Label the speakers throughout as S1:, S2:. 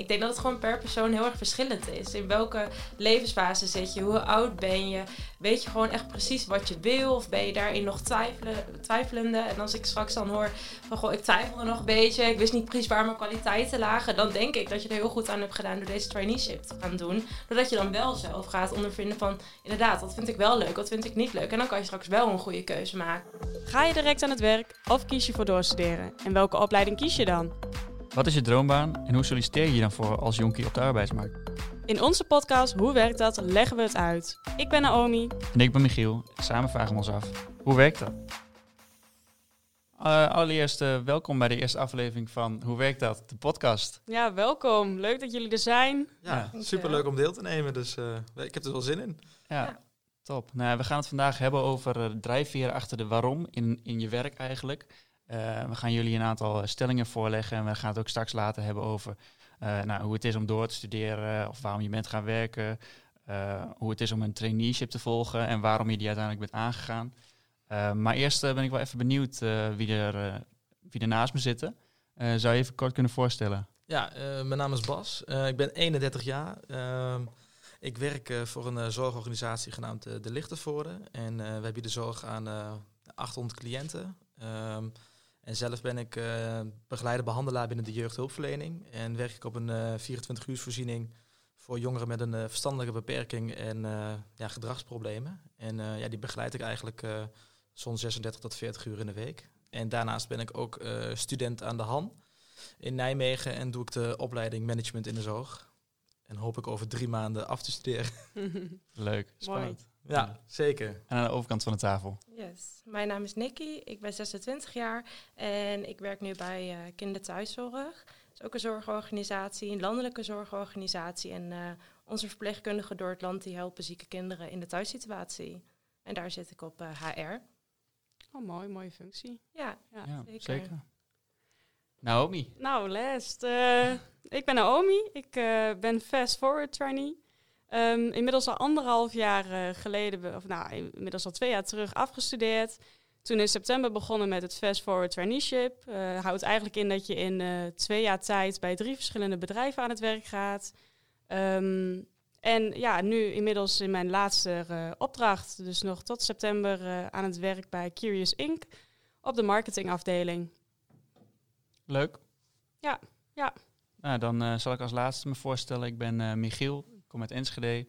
S1: ik denk dat het gewoon per persoon heel erg verschillend is. In welke levensfase zit je? Hoe oud ben je? Weet je gewoon echt precies wat je wil? Of ben je daarin nog twijfelen, twijfelende? En als ik straks dan hoor van goh, ik twijfelde nog een beetje. Ik wist niet precies waar mijn kwaliteiten lagen. Dan denk ik dat je er heel goed aan hebt gedaan door deze traineeship te gaan doen. Doordat je dan wel zelf gaat ondervinden van inderdaad, wat vind ik wel leuk, wat vind ik niet leuk. En dan kan je straks wel een goede keuze maken.
S2: Ga je direct aan het werk of kies je voor doorstuderen? En welke opleiding kies je dan?
S3: Wat is je droombaan en hoe solliciteer je je dan voor als jonkie op de arbeidsmarkt?
S2: In onze podcast Hoe werkt dat? leggen we het uit. Ik ben Naomi.
S3: En ik ben Michiel. Samen vragen we ons af, hoe werkt dat? Uh, allereerst uh, welkom bij de eerste aflevering van Hoe werkt dat? De podcast.
S2: Ja, welkom. Leuk dat jullie er zijn.
S4: Ja, ja superleuk om deel te nemen. Dus uh, ik heb er wel zin in.
S3: Ja, ja. top. Nou, we gaan het vandaag hebben over drijfveren achter de waarom in, in je werk eigenlijk. We gaan jullie een aantal stellingen voorleggen en we gaan het ook straks later hebben over nou, hoe het is om door te studeren of waarom je bent gaan werken. hoe het is om een traineeship te volgen en waarom je die uiteindelijk bent aangegaan. Maar eerst ben ik wel even benieuwd wie, er, wie er naast me zitten. zou je even kort kunnen voorstellen?
S4: Ja, mijn naam is Bas. ik ben 31 jaar. Ehm, ik werk voor een zorgorganisatie genaamd De Lichtenvoorde. En wij bieden zorg aan 800 cliënten. Um, en zelf ben ik begeleider behandelaar binnen de jeugdhulpverlening. En werk ik op een 24-uursvoorziening voor jongeren met een verstandelijke beperking en ja, gedragsproblemen. En ja, die begeleid ik eigenlijk zo'n 36 tot 40 uur in de week. En daarnaast ben ik ook uh, student aan de Han in Nijmegen en doe ik de opleiding management in de zorg. En hoop ik over drie maanden af te studeren.
S3: Leuk, spannend.
S4: Ja, zeker.
S3: En aan de overkant van de tafel.
S1: Yes, mijn naam is Nikki, ik ben 26 jaar en ik werk nu bij uh, Kinderthuiszorg. Dat is ook een zorgorganisatie, een landelijke zorgorganisatie. En uh, onze verpleegkundigen door het land die helpen zieke kinderen in de thuissituatie. En daar zit ik op uh, HR.
S2: Oh, mooi, mooie functie.
S1: Ja, ja, zeker. zeker.
S3: Naomi.
S2: Nou, Lest. Uh, ik ben Naomi. Ik uh, ben Fast Forward trainee. Um, inmiddels al anderhalf jaar uh, geleden, of nou, inmiddels al twee jaar terug afgestudeerd. Toen in september begonnen met het Fast Forward Traineeship. houdt eigenlijk in dat je in twee jaar tijd bij drie verschillende bedrijven aan het werk gaat. Um, en ja, nu inmiddels in mijn laatste opdracht, dus nog tot september aan het werk bij Curious Inc. op de marketingafdeling.
S3: Leuk.
S2: Ja, ja.
S3: Nou, dan zal ik als laatste me voorstellen. Ik ben Michiel, kom uit Enschede.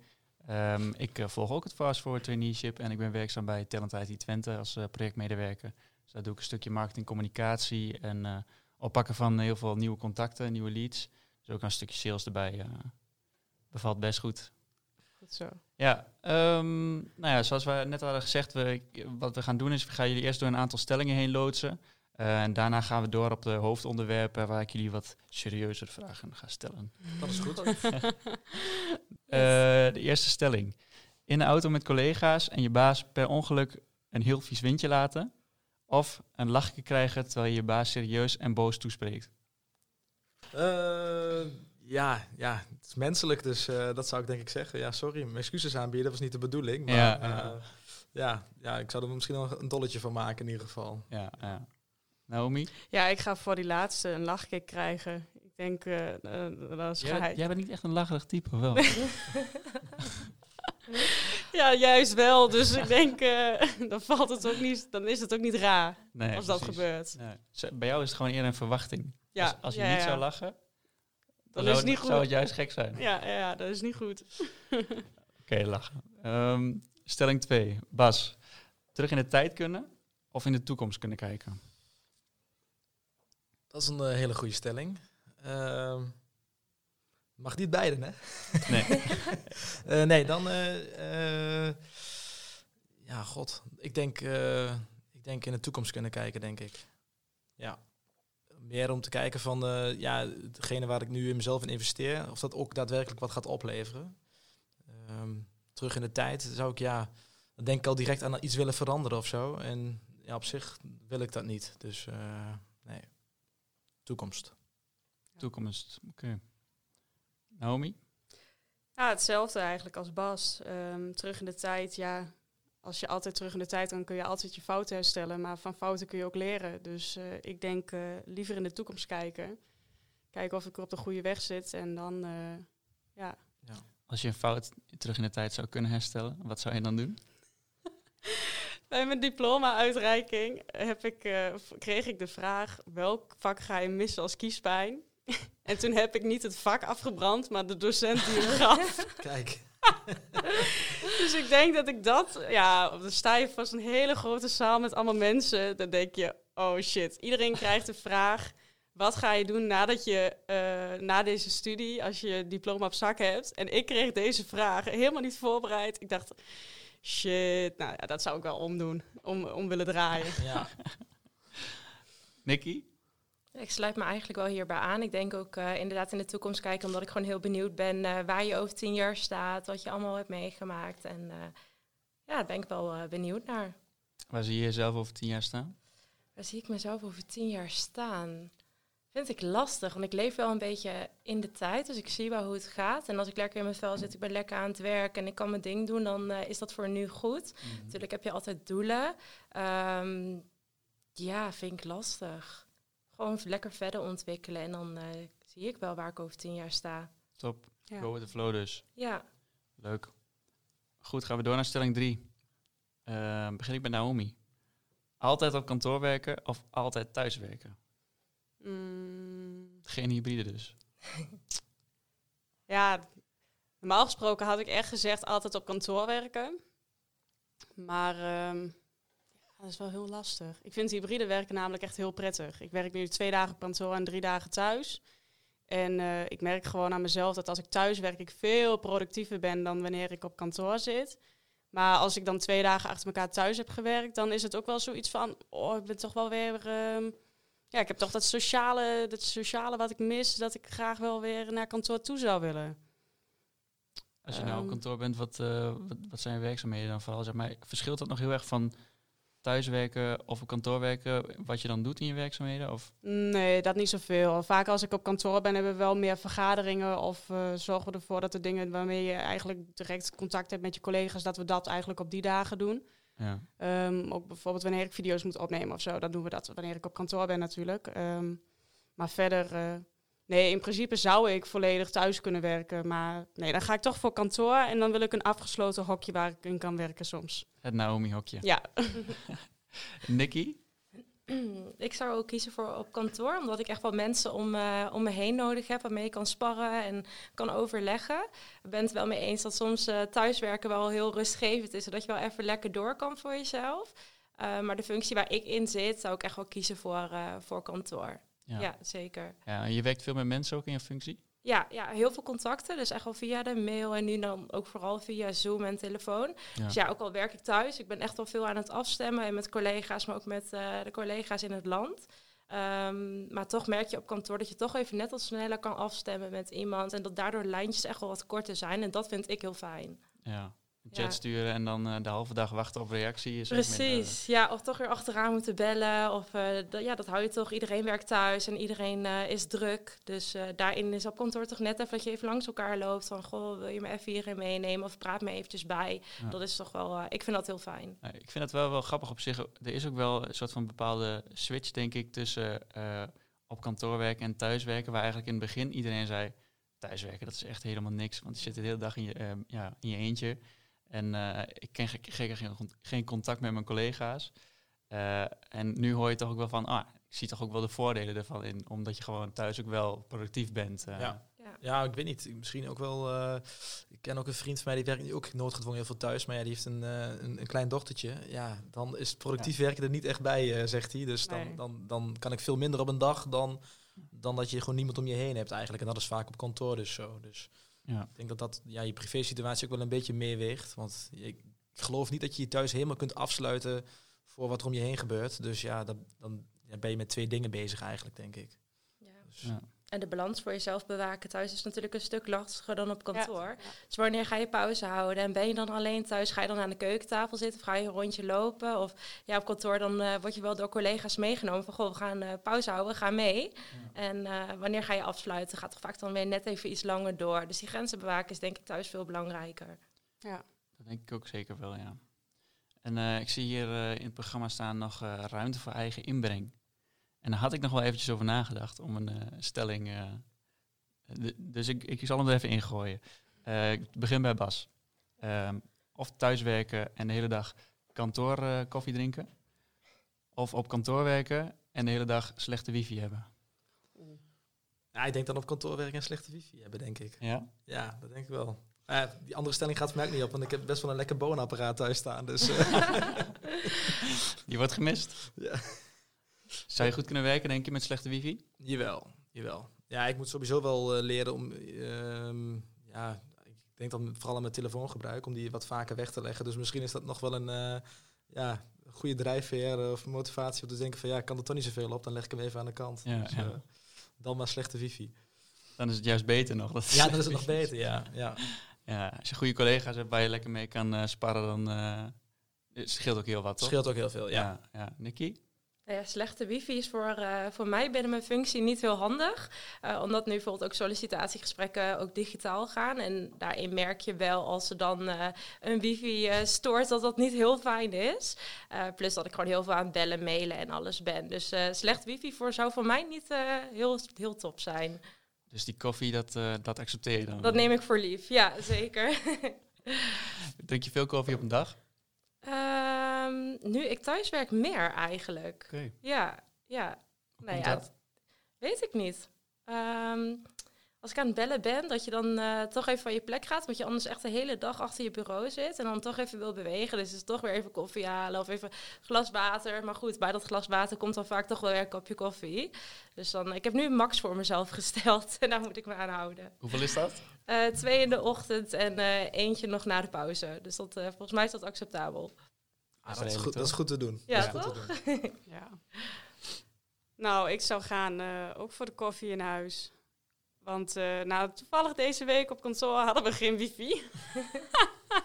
S3: Um, ik volg ook het Fast Forward Traineeship en ik ben werkzaam bij Talent IT Twente als projectmedewerker. Dus daar doe ik een stukje marketing, communicatie en oppakken van heel veel nieuwe contacten, nieuwe leads. Dus ook een stukje sales erbij bevalt best goed.
S2: Goed zo.
S3: Ja, um, nou ja, zoals we net hadden gezegd, we, wat we gaan doen is, we gaan jullie eerst door een aantal stellingen heen loodsen. Uh, en daarna gaan we door op de hoofdonderwerpen waar ik jullie wat serieuzere vragen ga stellen.
S4: Dat is goed.
S3: uh, de eerste stelling. In een auto met collega's en je baas per ongeluk een heel vies windje laten. Of een lachje krijgen terwijl je je baas serieus en boos toespreekt.
S4: Uh, ja, ja, het is menselijk, dus uh, dat zou ik denk ik zeggen. Ja, sorry, mijn excuses aanbieden, dat was niet de bedoeling. Maar ja, uh, ja, ja, ik zou er misschien nog een dolletje van maken in ieder geval.
S3: Ja, ja. Naomi?
S2: Ja, ik ga voor die laatste een lachkick krijgen. Ik denk, uh, dat is
S3: jij, jij bent niet echt een lacherig type, wel?
S2: ja, juist wel. Dus ik denk, dan valt het ook niet, dan is het ook niet raar nee, als dat gebeurt.
S3: Bij jou is het gewoon eerder een verwachting. Ja, als, als je ja, niet zou lachen,
S2: dat is niet goed.
S3: Zou het juist gek zijn?
S2: Ja, ja dat is niet goed.
S3: Oké, lachen. Ehm, stelling 2. Bas, terug in de tijd kunnen of in de toekomst kunnen kijken?
S4: Dat is een uh, hele goede stelling. Uh, mag niet beiden, hè?
S3: Nee.
S4: uh, nee, dan... Uh, ja, god. Ik denk, ik denk in de toekomst kunnen kijken, denk ik. Ja meer om te kijken van ja, degene waar ik nu in mezelf in investeer, of dat ook daadwerkelijk wat gaat opleveren. Um, terug in de tijd zou ik ja, dan denk ik al direct aan iets willen veranderen of zo. En ja, op zich wil ik dat niet. Dus nee, toekomst.
S3: Toekomst, oké. Okay. Naomi?
S2: Ja, hetzelfde eigenlijk als Bas. Um, terug in de tijd, ja, als je altijd terug in de tijd kan, kun je altijd je fouten herstellen. Maar van fouten kun je ook leren. Dus uh, ik denk uh, liever in de toekomst kijken. kijken of ik op de goede weg zit. En dan, eh, ja.
S3: Als je een fout terug in de tijd zou kunnen herstellen, wat zou je dan doen?
S2: Bij mijn diploma-uitreiking heb ik, eh, kreeg ik de vraag: welk vak ga je missen als kiespijn? en toen heb ik niet het vak afgebrand, maar de docent die het gaf.
S4: Kijk.
S2: dus ik denk dat ik dat, ja, dan sta je vast een hele grote zaal met allemaal mensen. Dan denk je: oh shit, iedereen krijgt de vraag. Wat ga je doen nadat je eh, na deze studie, als je je diploma op zak hebt? En ik kreeg deze vraag helemaal niet voorbereid. Ik dacht, shit, nou ja, dat zou ik wel omdoen, om, om willen draaien.
S4: Ja.
S3: Nicky?
S1: Ik sluit me eigenlijk wel hierbij aan. Ik denk ook eh, inderdaad in de toekomst kijken, omdat ik gewoon heel benieuwd ben eh, waar je over tien jaar staat, wat je allemaal hebt meegemaakt. En eh, ja, daar ben ik wel benieuwd naar.
S3: Waar zie je jezelf over tien jaar staan?
S1: Waar zie ik mezelf over tien jaar staan? Vind ik lastig, want ik leef wel een beetje in de tijd, dus ik zie wel hoe het gaat. En als ik lekker in mijn vel zit, ik ben lekker aan het werk en ik kan mijn ding doen, dan eh, is dat voor nu goed. Natuurlijk heb je altijd doelen. Ehm, ja, vind ik lastig. Gewoon lekker verder ontwikkelen en dan eh, zie ik wel waar ik over tien jaar sta.
S3: Top.
S2: Ja.
S3: Go with the flow dus.
S1: Ja,
S3: Leuk. Goed, gaan we door naar stelling drie. Eh, begin ik bij Naomi. Altijd op kantoor werken of altijd thuis werken?
S2: Mm,
S3: Geen hybride dus.
S2: ja, normaal gesproken had ik echt gezegd altijd op kantoor werken. Maar ehm, dat is wel heel lastig. Ik vind hybride werken namelijk echt heel prettig. Ik werk nu twee dagen op kantoor en drie dagen thuis. En eh, ik merk gewoon aan mezelf dat als ik thuis werk, ik veel productiever ben dan wanneer ik op kantoor zit. Maar als ik dan twee dagen achter elkaar thuis heb gewerkt, dan is het ook wel zoiets van, oh, ik ben toch wel weer, ehm, ja, ik heb toch dat sociale, dat sociale wat ik mis, dat ik graag wel weer naar kantoor toe zou willen.
S3: Als je nou op
S2: Ehm.
S3: kantoor bent, wat, eh, wat, wat zijn je werkzaamheden dan vooral? Zeg maar, verschilt dat nog heel erg van thuiswerken of op kantoor werken, wat je dan doet in je werkzaamheden? Of,
S2: Nee, dat niet zoveel. Vaak als ik op kantoor ben, hebben we wel meer vergaderingen of eh, zorgen we ervoor dat de dingen waarmee je eigenlijk direct contact hebt met je collega's, dat we dat eigenlijk op die dagen doen.
S3: Ja.
S2: Ehm, ook bijvoorbeeld wanneer ik video's moet opnemen of zo, dan doen we dat wanneer ik op kantoor ben natuurlijk. Ehm, maar verder, eh, nee, in principe zou ik volledig thuis kunnen werken. Maar nee, dan ga ik toch voor kantoor en dan wil ik een afgesloten hokje waar ik in kan werken soms.
S3: Het Naomi-hokje.
S2: Ja,
S3: Nicky?
S1: ik zou ook kiezen voor op kantoor, omdat ik echt wel mensen om, eh, om me heen nodig heb waarmee ik kan sparren en kan overleggen. Ik ben het wel mee eens dat soms eh, thuiswerken wel heel rustgevend is, zodat je wel even lekker door kan voor jezelf. Eh, maar de functie waar ik in zit, zou ik echt wel kiezen voor, voor kantoor.
S3: Ja.
S1: Ja. zeker.
S3: ja. en je werkt veel met mensen ook in je functie?
S1: Ja, ja, heel veel contacten. Dus echt wel via de mail en nu dan ook vooral via Zoom en telefoon.
S3: Ja.
S1: Dus ja, ook al werk ik thuis, ik ben echt wel veel aan het afstemmen. En met collega's, maar ook met eh, de collega's in het land. Ehm, maar toch merk je op kantoor dat je toch even net wat sneller kan afstemmen met iemand. En dat daardoor lijntjes echt wel wat korter zijn. En dat vind ik heel fijn.
S3: Ja. Chat
S1: Ja.
S3: sturen en dan eh, de halve dag wachten op reactie. Is
S1: Precies, ja, of toch weer achteraan moeten bellen. Of eh, dat- ja, dat hou je toch. Iedereen werkt thuis en iedereen eh, is druk. Dus daarin is op kantoor toch net even dat je even langs elkaar loopt. Van, goh, wil je me even hierin meenemen? Of praat me eventjes bij.
S3: Ja.
S1: Dat is toch wel, ik vind dat heel fijn.
S3: Ja, ik vind het wel, wel grappig op zich. Er is ook wel een soort van bepaalde switch, denk ik, tussen op kantoor werken en thuiswerken. Waar eigenlijk in het begin iedereen zei, thuiswerken, dat is echt helemaal niks. Want je zit de hele dag in je, ja, in je eentje. En eh, ik ken ge- ge- geen, geen contact met mijn collega's. Eh, en nu hoor je toch ook wel van, ah, ik zie toch ook wel de voordelen ervan in. Omdat je gewoon thuis ook wel productief bent. eh.
S4: Ja.
S1: Ja.
S4: Ja, ik weet niet. Misschien ook wel. eh, ik ken ook een vriend van mij die werkt nu ook noodgedwongen heel veel thuis, maar ja, die heeft een, eh, een, een klein dochtertje. Ja, dan is productief werken er niet echt bij, eh, zegt hij. Dus dan,
S2: Nee.
S4: dan, dan kan ik veel minder op een dag dan, dan dat je gewoon niemand om je heen hebt eigenlijk. En dat is vaak op kantoor dus zo. Dus
S3: Ja.
S4: ik denk dat dat ja, je privé-situatie ook wel een beetje meeweegt. Want ik geloof niet dat je je thuis helemaal kunt afsluiten voor wat er om je heen gebeurt. Dus ja, dat, dan ja, ben je met twee dingen bezig eigenlijk, denk ik. Dus,
S3: Ja.
S1: En de balans voor jezelf bewaken thuis is natuurlijk een stuk lastiger dan op kantoor.
S2: Ja.
S1: Dus wanneer ga je pauze houden? En ben je dan alleen thuis? Ga je dan aan de keukentafel zitten? Of ga je een rondje lopen? Of ja, op kantoor dan eh, word je wel door collega's meegenomen van... goh, we gaan eh, pauze houden, ga mee. En eh, wanneer ga je afsluiten? Gaat toch vaak dan weer net even iets langer door. Dus die grenzen bewaken is denk ik thuis veel belangrijker.
S2: Ja.
S3: Dat denk ik ook zeker wel, ja. En eh, ik zie hier eh, in het programma staan nog eh, ruimte voor eigen inbreng. En daar had ik nog wel eventjes over nagedacht om een eh, stelling eh, dus ik, ik zal hem er even ingooien. Eh, ik begin bij Bas. Ehm, of thuiswerken en de hele dag kantoor koffie drinken. Of op kantoor werken en de hele dag slechte wifi hebben.
S4: Ja, ik denk dan op kantoor werken en slechte wifi hebben, denk ik.
S3: Ja?
S4: Ja, dat denk ik wel. Die andere stelling gaat mij ook niet op, want ik heb best wel een lekker boonapparaat thuis staan. Dus eh,
S3: Die wordt gemist.
S4: Ja.
S3: Zou je goed kunnen werken, denk je, met slechte wifi?
S4: jawel, jawel. Ja, ik moet sowieso wel eh, leren om... ehm, ja, ik denk dan vooral aan mijn telefoongebruik, om die wat vaker weg te leggen. Dus misschien is dat nog wel een eh, ja, goede drijfveer eh, of motivatie om te denken van... Ja, ik kan er toch niet zoveel op, dan leg ik hem even aan de kant.
S3: Ja,
S4: Dus,
S3: ja.
S4: dan maar slechte wifi.
S3: Dan is het juist beter nog. Dat
S4: Ja, dan is het nog beter, ja. ja.
S3: Ja, als je goede collega's hebt waar je lekker mee kan eh, sparren, dan het scheelt ook heel wat, toch?
S4: Scheelt ook heel veel, ja.
S3: Ja, ja. Nicky?
S1: Slechte wifi is voor, eh, voor mij binnen mijn functie niet heel handig. Eh, omdat nu bijvoorbeeld ook sollicitatiegesprekken ook digitaal gaan. En daarin merk je wel als er dan eh, een wifi stoort dat dat niet heel fijn is. Plus dat ik gewoon heel veel aan bellen, mailen en alles ben. Dus slecht wifi voor zou voor mij niet heel, heel top zijn.
S3: Dus die koffie, dat, dat accepteer je dan?
S1: Dat neem ik voor lief, ja zeker.
S3: Drink je veel koffie op een dag?
S1: Ehm, nu ik thuis werk meer eigenlijk.
S3: Oké.
S1: Ja, ja.
S3: Hoe
S1: Nou ja,
S3: dat?
S1: Weet ik niet. Ehm, als ik aan het bellen ben, dat je dan eh, toch even van je plek gaat. Want je anders echt de hele dag achter je bureau zit. En dan toch even wil bewegen. Dus is toch weer even koffie halen of even glas water. Maar goed, bij dat glas water komt dan vaak toch wel weer een kopje koffie. Dus dan, ik heb nu max voor mezelf gesteld. En daar moet ik me aan houden.
S3: Hoeveel is dat?
S1: Eh, twee in de ochtend en eh, eentje nog na de pauze. Dus dat, eh, volgens mij is dat acceptabel.
S4: Ah, dat, is goed, dat is goed te doen.
S1: Ja,
S4: Dat is goed
S1: toch?
S4: te doen.
S2: Ja. Nou, ik zou gaan eh, ook voor de koffie in huis. Want eh, nou, toevallig deze week op kantoor hadden we geen wifi.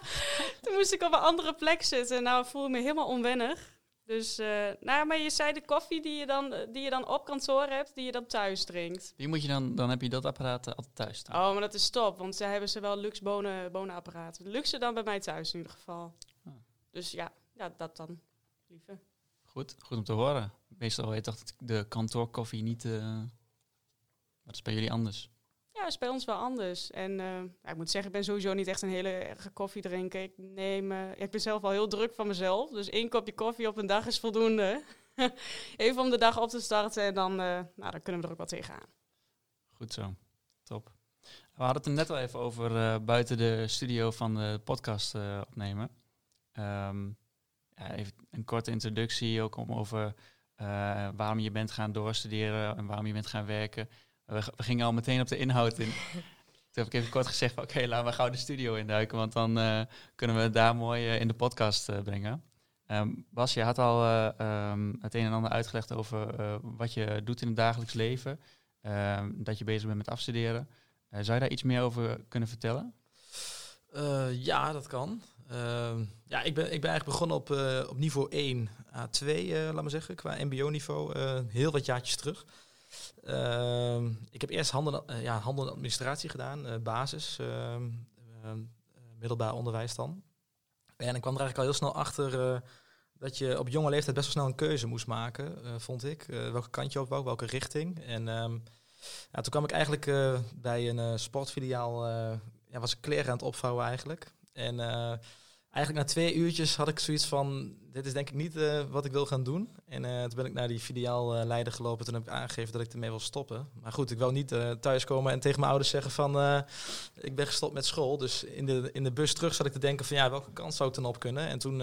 S2: Toen moest ik op een andere plek zitten. Nou, ik voelde me helemaal onwennig. Dus, eh, nou, maar je zei de koffie die je, dan, die je dan op kantoor hebt, die je dan thuis drinkt.
S3: Die moet je dan, dan heb je dat apparaat eh, altijd thuis staan.
S2: Oh, maar dat is top, want zij hebben ze wel luxe bonen, bonenapparaten. Luxe dan bij mij thuis in ieder geval.
S3: Ah.
S2: Dus ja, ja, dat dan. Lieve.
S3: Goed, goed om te horen. Meestal heet toch de kantoorkoffie niet... eh wat is bij jullie anders?
S2: Ja, is bij ons wel anders. En eh, ik moet zeggen, ik ben sowieso niet echt een hele erge koffiedrinker. Ik neem, eh, ik ben zelf wel heel druk van mezelf. Dus één kopje koffie op een dag is voldoende. Even om de dag op te starten en dan, eh, nou, dan kunnen we er ook wel tegenaan.
S3: Goed zo. Top. We hadden het er net al even over buiten de studio van de podcast opnemen. Ehm, ja, even een korte introductie ook om over waarom je bent gaan doorstuderen en waarom je bent gaan werken. We, gingen al meteen op de inhoud in. Toen heb ik even kort gezegd, oké, laten we gauw de studio induiken, want dan eh, kunnen we het daar mooi eh, in de podcast eh, brengen. Ehm, Bas, je had al eh, ehm, het een en ander uitgelegd over wat je doet in het dagelijks leven. Ehm, dat je bezig bent met afstuderen. Zou je daar iets meer over kunnen vertellen?
S4: Ja, dat kan. Ja, ik ben, ik ben eigenlijk begonnen op, op niveau 1 A2, eh laat maar zeggen, qua mbo-niveau, heel wat jaartjes terug. Ehm, ik heb eerst handel, eh, ja, handel en administratie gedaan, eh, basis, ehm, ehm, eh, middelbaar onderwijs dan. En ik kwam er eigenlijk al heel snel achter dat je op jonge leeftijd best wel snel een keuze moest maken, vond ik. Eh, welke kant je op wou, welke richting. En ja, toen kwam ik eigenlijk bij een sportfiliaal, ja, was ik kleren aan het opvouwen eigenlijk. En eigenlijk na twee uurtjes had ik zoiets van, dit is denk ik niet eh, wat ik wil gaan doen. En eh, toen ben ik naar die filiaalleider gelopen. Toen heb ik aangegeven dat ik ermee wil stoppen. Maar goed, ik wou niet eh, thuiskomen en tegen mijn ouders zeggen van, ik ben gestopt met school. Dus in de, in de bus terug zat ik te denken van, ja, welke kant zou ik dan op kunnen? En toen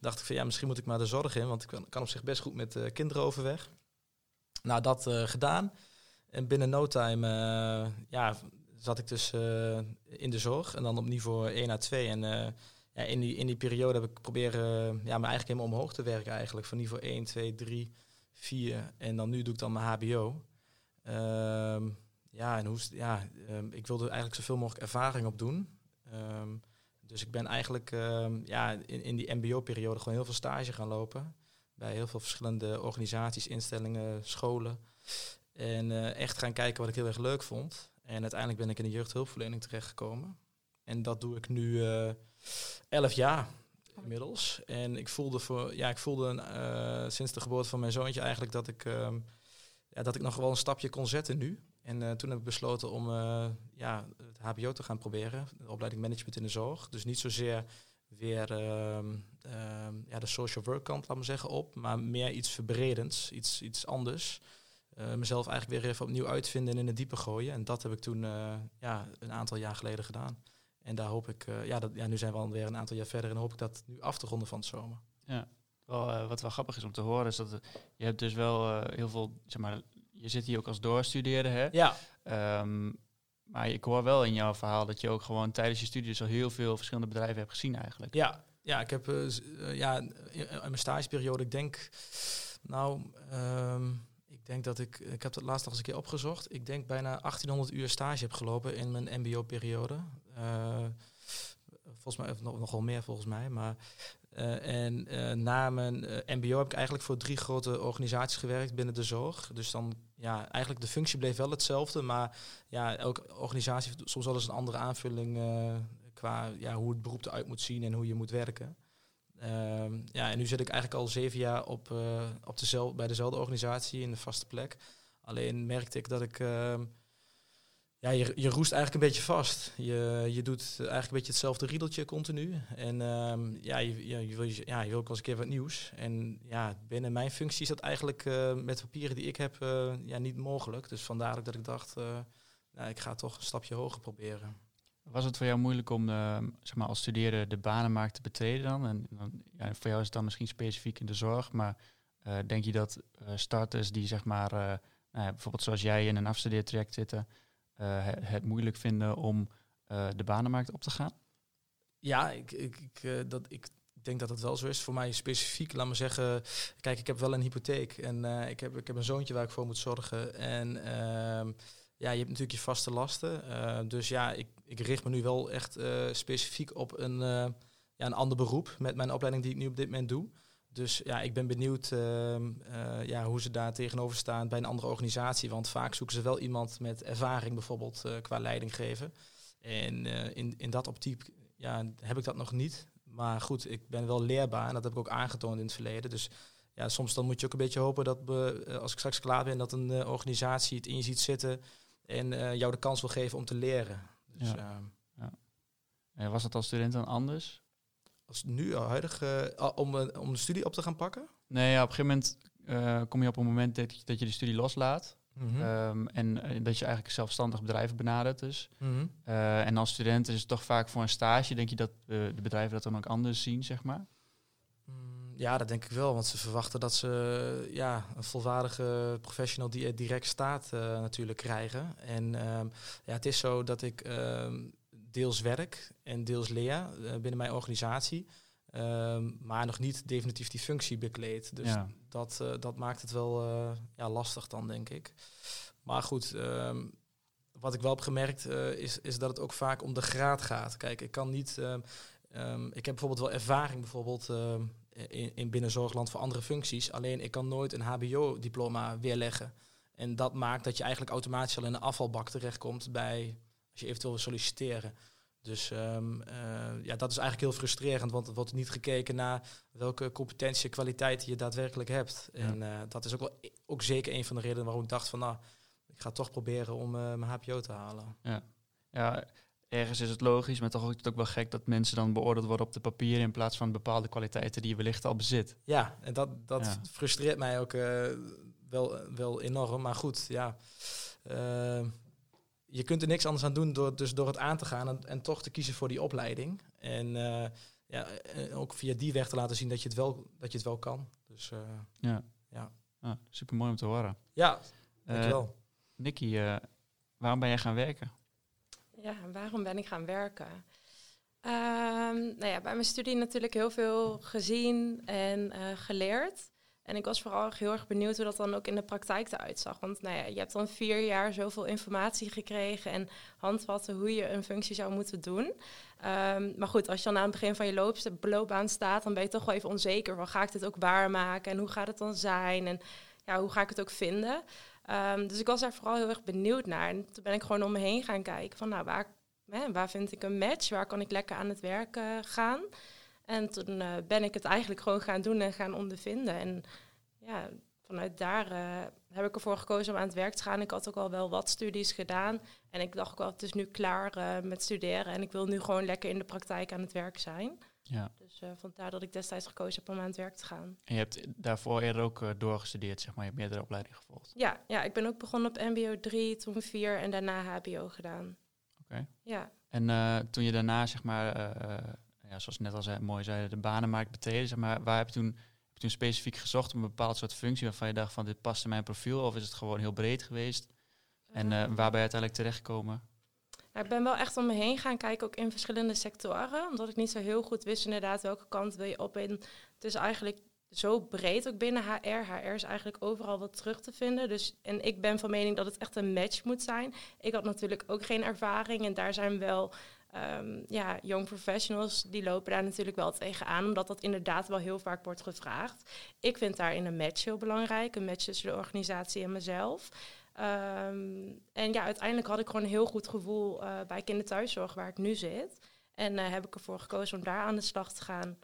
S4: dacht ik van, ja, misschien moet ik maar de zorg in. Want ik kan, kan op zich best goed met kinderen overweg. Nou, dat gedaan. En binnen no time, ja, zat ik dus in de zorg en dan op niveau 1 à 2. En ja, in, die, in die periode heb ik proberen ja, me eigenlijk helemaal omhoog te werken eigenlijk. Van niveau 1, 2, 3, 4 en dan nu doe ik dan mijn hbo. Ehm, ja, en hoe, ja, ehm, ik wilde eigenlijk zoveel mogelijk ervaring op doen. Ehm, dus ik ben eigenlijk ja, in, in die mbo-periode gewoon heel veel stage gaan lopen. Bij heel veel verschillende organisaties, instellingen, scholen. En eh, echt gaan kijken wat ik heel erg leuk vond. En uiteindelijk ben ik in de jeugdhulpverlening terechtgekomen. En dat doe ik nu eh elf jaar inmiddels. En ik voelde, voor, ja, ik voelde eh, sinds de geboorte van mijn zoontje eigenlijk dat ik, ehm, ja, dat ik nog wel een stapje kon zetten nu. En eh, toen heb ik besloten om eh, ja, het HBO te gaan proberen. De opleiding management in de zorg. Dus niet zozeer weer ehm, ehm, ja, de social work kant, laat maar zeggen, op. Maar meer iets verbredends, iets, iets anders. Mezelf eigenlijk weer even opnieuw uitvinden en in het diepe gooien. En dat heb ik toen ja, een aantal jaar geleden gedaan. En daar hoop ik, eh, ja, dat, ja, nu zijn we alweer een aantal jaar verder en hoop ik dat nu af te ronden van het zomer.
S3: Wel, eh, wat wel grappig is om te horen, is dat eh, je hebt dus wel heel veel, zeg maar, je zit hier ook als doorstudeerder, hè?
S4: Ja,
S3: Ehm, maar ik hoor wel in jouw verhaal dat je ook gewoon tijdens je studie dus al heel veel verschillende bedrijven hebt gezien eigenlijk.
S4: ja, ja ik heb ja, in, mijn stageperiode, ik denk, nou, ehm, ik denk dat ik, ik heb dat laatst nog eens een keer opgezocht. Ik denk bijna 1800 uur stage heb gelopen in mijn mbo-periode. Eh, volgens mij, nog, nogal meer volgens mij, maar... eh, en eh, na mijn MBO heb ik eigenlijk voor drie grote organisaties gewerkt binnen de zorg. Dus dan, ja, eigenlijk de functie bleef wel hetzelfde, maar ja, elke organisatie heeft soms wel eens een andere aanvulling qua ja, hoe het beroep eruit moet zien en hoe je moet werken. Ehm, ja, en nu zit ik eigenlijk al zeven jaar op, op dezel bij dezelfde organisatie in de vaste plek. Alleen merkte ik dat ik ehm, ja, je, je roest eigenlijk een beetje vast. Je, je doet eigenlijk een beetje hetzelfde riedeltje continu. En ehm, ja, je, je wil, ja, je wil ook wel eens een keer wat nieuws. En ja, binnen mijn functie is dat eigenlijk eh, met papieren die ik heb eh, ja, niet mogelijk. Dus vandaar dat ik dacht, eh, nou, ik ga toch een stapje hoger proberen.
S3: Was het voor jou moeilijk om eh, zeg maar, als studeerder de banenmarkt te betreden dan? En ja, voor jou is het dan misschien specifiek in de zorg, maar denk je dat starters die zeg maar, nou bijvoorbeeld zoals jij in een afstudeertraject zitten, het, het moeilijk vinden om eh, de banenmarkt op te gaan?
S4: Ja, ik, ik, ik, eh, dat, ik denk dat het wel zo is. Voor mij specifiek, laat me zeggen, kijk, ik heb wel een hypotheek en eh, ik, heb, ik heb een zoontje waar ik voor moet zorgen. En ehm, ja, je hebt natuurlijk je vaste lasten. Eh, dus ja, ik, ik richt me nu wel echt eh, specifiek op een, eh, ja, een ander beroep met mijn opleiding die ik nu op dit moment doe. Dus ja, ik ben benieuwd ehm, eh, ja, hoe ze daar tegenover staan bij een andere organisatie. Want vaak zoeken ze wel iemand met ervaring bijvoorbeeld eh, qua leiding geven. En eh, in, in dat optiek ja, heb ik dat nog niet. Maar goed, ik ben wel leerbaar en dat heb ik ook aangetoond in het verleden. Dus ja, soms dan moet je ook een beetje hopen dat we, als ik straks klaar ben, dat een organisatie het in je ziet zitten en jou de kans wil geven om te leren. Dus
S3: Ja.
S4: eh,
S3: Eh, was dat als student dan anders?
S4: Als nu al huidig eh, al- om, eh, om de studie op te gaan pakken.
S3: Nee, ja, op een gegeven moment eh, kom je op een moment dat je, dat je de studie loslaat.
S4: Mhm.
S3: Ehm, en eh, dat je eigenlijk zelfstandig bedrijven benadert dus.
S4: Mhm.
S3: Eh, en als student is het toch vaak voor een stage. Denk je dat eh, de bedrijven dat dan ook anders zien, zeg maar?
S4: Mm, Ja, dat denk ik wel, want ze verwachten dat ze ja, een volwaardige professional die direct staat eh, natuurlijk krijgen. En ehm, ja, het is zo dat ik ehm, deels werk en deels leer eh, binnen mijn organisatie, ehm, maar nog niet definitief die functie bekleed. Dus
S3: Ja.
S4: dat, eh, dat maakt het wel eh, ja, lastig dan, denk ik. Maar goed, ehm, wat ik wel heb gemerkt is, is dat het ook vaak om de graad gaat. Kijk, ik kan niet... ehm, ik heb bijvoorbeeld wel ervaring bijvoorbeeld in, in binnenzorgland voor andere functies. Alleen ik kan nooit een hbo-diploma weerleggen. En dat maakt dat je eigenlijk automatisch al in een afvalbak terechtkomt bij als je eventueel wil solliciteren. Dus ehm, eh, ja, dat is eigenlijk heel frustrerend, want er wordt niet gekeken naar welke competentie en kwaliteiten je daadwerkelijk hebt.
S3: Ja.
S4: En eh, dat is ook, wel, ook zeker een van de redenen waarom ik dacht van nou, ik ga toch proberen om eh, mijn HBO te halen.
S3: Ja, ergens is het logisch, maar toch is het ook wel gek dat mensen dan beoordeeld worden op de papieren in plaats van bepaalde kwaliteiten die je wellicht al bezit.
S4: Ja, en dat, dat
S3: Ja.
S4: frustreert mij ook wel, wel enorm. Maar goed, ja. Je kunt er niks anders aan doen door, dus door het aan te gaan en, en toch te kiezen voor die opleiding. En eh, ja, eh, ook via die weg te laten zien dat je het wel, dat je het wel kan. Dus eh,
S3: Ja.
S4: Ja.
S3: Ah, super mooi om te horen.
S4: ja, dankjewel.
S3: Nicky, eh, waarom ben jij gaan werken?
S1: Ja, en waarom ben ik gaan werken? Ehm, nou ja, bij mijn studie natuurlijk heel veel gezien en eh, geleerd. En ik was vooral heel erg benieuwd hoe dat dan ook in de praktijk eruit zag. Want nou ja, je hebt dan vier jaar zoveel informatie gekregen en handvatten hoe je een functie zou moeten doen. Ehm, maar goed, als je dan aan het begin van je loop, loopbaan staat, dan ben je toch wel even onzeker. Van, ga ik dit ook waarmaken en hoe gaat het dan zijn? En ja, hoe ga ik het ook vinden? Ehm, dus ik was daar vooral heel erg benieuwd naar. En toen ben ik gewoon om me heen gaan kijken van, nou, waar, hè, waar vind ik een match? Waar kan ik lekker aan het werk eh, gaan? En toen eh, ben ik het eigenlijk gewoon gaan doen en gaan ondervinden. En ja, vanuit daar eh, heb ik ervoor gekozen om aan het werk te gaan. Ik had ook al wel wat studies gedaan. En ik dacht ook wel, het is nu klaar uh, met studeren. En ik wil nu gewoon lekker in de praktijk aan het werk zijn.
S3: Ja.
S1: Dus uh, vandaar dat ik destijds gekozen heb om aan het werk te gaan.
S3: En je hebt daarvoor eerder ook uh, doorgestudeerd, zeg maar. Je hebt meerdere opleidingen gevolgd.
S1: Ja, ja, ik ben ook begonnen op mbo 3, toen 4 en daarna hbo gedaan.
S3: Oké. Okay.
S1: Ja.
S3: En toen je daarna, zeg maar, ja, zoals net al zei, mooi zei, de banenmarkt betreden, zeg maar, waar heb je toen... Heb je toen specifiek gezocht om een bepaald soort functie waarvan je dacht van dit past in mijn profiel? Of is het gewoon heel breed geweest? En waar ben je uiteindelijk terechtgekomen?
S1: Ja, ik ben wel echt om me heen gaan kijken, ook in verschillende sectoren. Omdat ik niet zo heel goed wist inderdaad welke kant wil je op in. Het is eigenlijk zo breed ook binnen HR. HR is eigenlijk overal wat terug te vinden. Dus, en ik ben van mening dat het echt een match moet zijn. Ik had natuurlijk ook geen ervaring en daar zijn wel um, ja, young professionals die lopen daar natuurlijk wel tegenaan, omdat dat inderdaad wel heel vaak wordt gevraagd. Ik vind daarin een match heel belangrijk, een match tussen de organisatie en mezelf. Um, en ja, uiteindelijk had ik gewoon een heel goed gevoel uh, bij kinderthuiszorg waar ik nu zit. En uh, heb ik ervoor gekozen om daar aan de slag te gaan.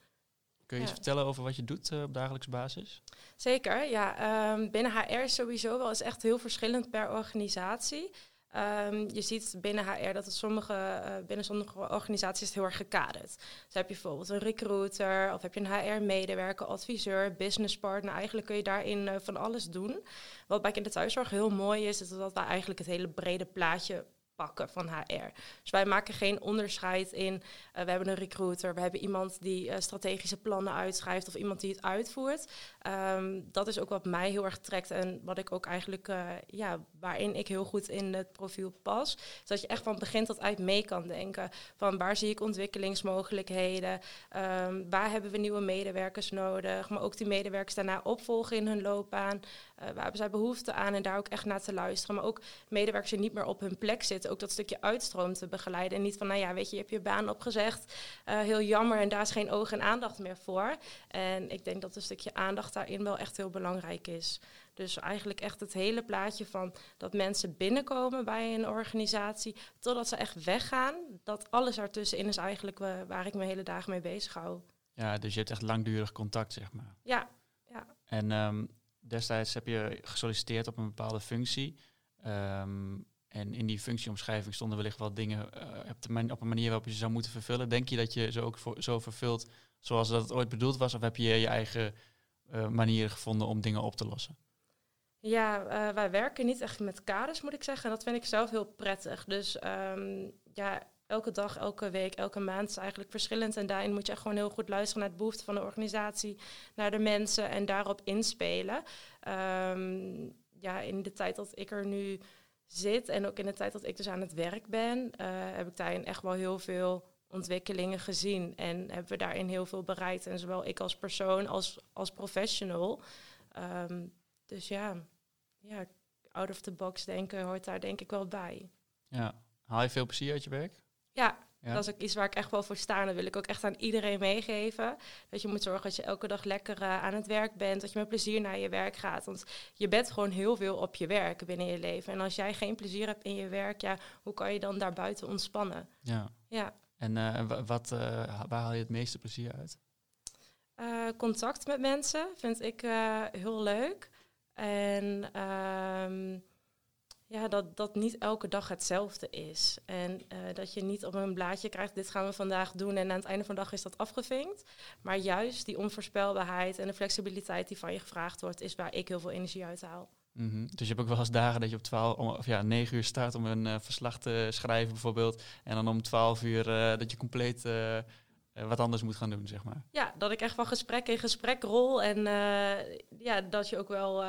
S3: Kun je ja. eens vertellen over wat je doet uh, op dagelijkse basis?
S1: Zeker, ja. Um, binnen HR is sowieso wel is echt heel verschillend per organisatie. Um, je ziet binnen HR dat het sommige, uh, binnen sommige organisaties is heel erg gekaderd. Dus heb je bijvoorbeeld een recruiter of heb je een HR-medewerker, adviseur, businesspartner. Eigenlijk kun je daarin uh, van alles doen. Wat bij kinderthuiszorg heel mooi is, is dat wij eigenlijk het hele brede plaatje pakken van HR. Dus wij maken geen onderscheid in, uh, we hebben een recruiter, we hebben iemand die strategische plannen uitschrijft of iemand die het uitvoert. Um, dat is ook wat mij heel erg trekt en wat ik ook eigenlijk, ja, waarin ik heel goed in het profiel pas. Dus dat je echt van begin tot eind mee kan denken van waar zie ik ontwikkelingsmogelijkheden, um, waar hebben we nieuwe medewerkers nodig, maar ook die medewerkers daarna opvolgen in hun loopbaan. waar hebben zij behoefte aan en daar ook echt naar te luisteren. Maar ook medewerkers die niet meer op hun plek zitten ook dat stukje uitstroom te begeleiden. En niet van, nou ja, weet je, je hebt je baan opgezegd. Uh, heel jammer en daar is geen oog en aandacht meer voor. En ik denk dat een stukje aandacht daarin wel echt heel belangrijk is. Dus eigenlijk echt het hele plaatje van dat mensen binnenkomen bij een organisatie, totdat ze echt weggaan. Dat alles ertussenin is eigenlijk uh, waar ik mijn hele dagen mee bezig hou.
S3: Ja, dus je hebt echt langdurig contact, zeg maar.
S1: Ja, ja.
S3: En um, destijds heb je gesolliciteerd op een bepaalde functie. Um, en in die functieomschrijving stonden wellicht wel dingen uh, op, de op, een manier waarop je ze zou moeten vervullen. Denk je dat je ze ook zo vervult zoals dat het ooit bedoeld was? Of heb je je eigen uh, manieren gevonden om dingen op te lossen?
S1: Ja, uh, wij werken niet echt met kaders, moet ik zeggen. En dat vind ik zelf heel prettig. Dus um, ja, elke dag, elke week, elke maand is eigenlijk verschillend. En daarin moet je gewoon heel goed luisteren naar het behoefte van de organisatie, naar de mensen en daarop inspelen. Um, ja, in de tijd dat ik er nu zit en ook in de tijd dat ik dus aan het werk ben, uh, heb ik daarin echt wel heel veel ontwikkelingen gezien. En hebben we daarin heel veel bereikt. En zowel ik als persoon als, als professional. Um, dus ja, ja, out of the box denken hoort daar denk ik wel bij.
S3: Ja, haal je veel plezier uit je werk?
S1: Ja, ja. Dat is ook iets waar ik echt wel voor sta. Dat wil ik ook echt aan iedereen meegeven. Dat je moet zorgen dat je elke dag lekker uh, aan het werk bent. Dat je met plezier naar je werk gaat. Want je bent gewoon heel veel op je werk binnen je leven. En als jij geen plezier hebt in je werk, ja, hoe kan je dan daarbuiten ontspannen?
S3: Ja.
S1: ja.
S3: En uh, wat, uh, waar haal je het meeste plezier uit?
S1: contact met mensen vind ik heel leuk. En... Um, ja, dat, dat niet elke dag hetzelfde is. En uh, dat je niet op een blaadje krijgt, dit gaan we vandaag doen en aan het einde van de dag is dat afgevinkt. Maar juist die onvoorspelbaarheid en de flexibiliteit die van je gevraagd wordt, is waar ik heel veel energie uit haal.
S3: -hmm. Dus je hebt ook wel eens dagen dat je op 12, om, of ja, 9 uur start om een uh, verslag te schrijven bijvoorbeeld. En dan om 12 uur uh, dat je compleet wat anders moet gaan doen, zeg maar.
S1: Ja, dat ik echt van gesprek in gesprek rol. En ja, dat je ook wel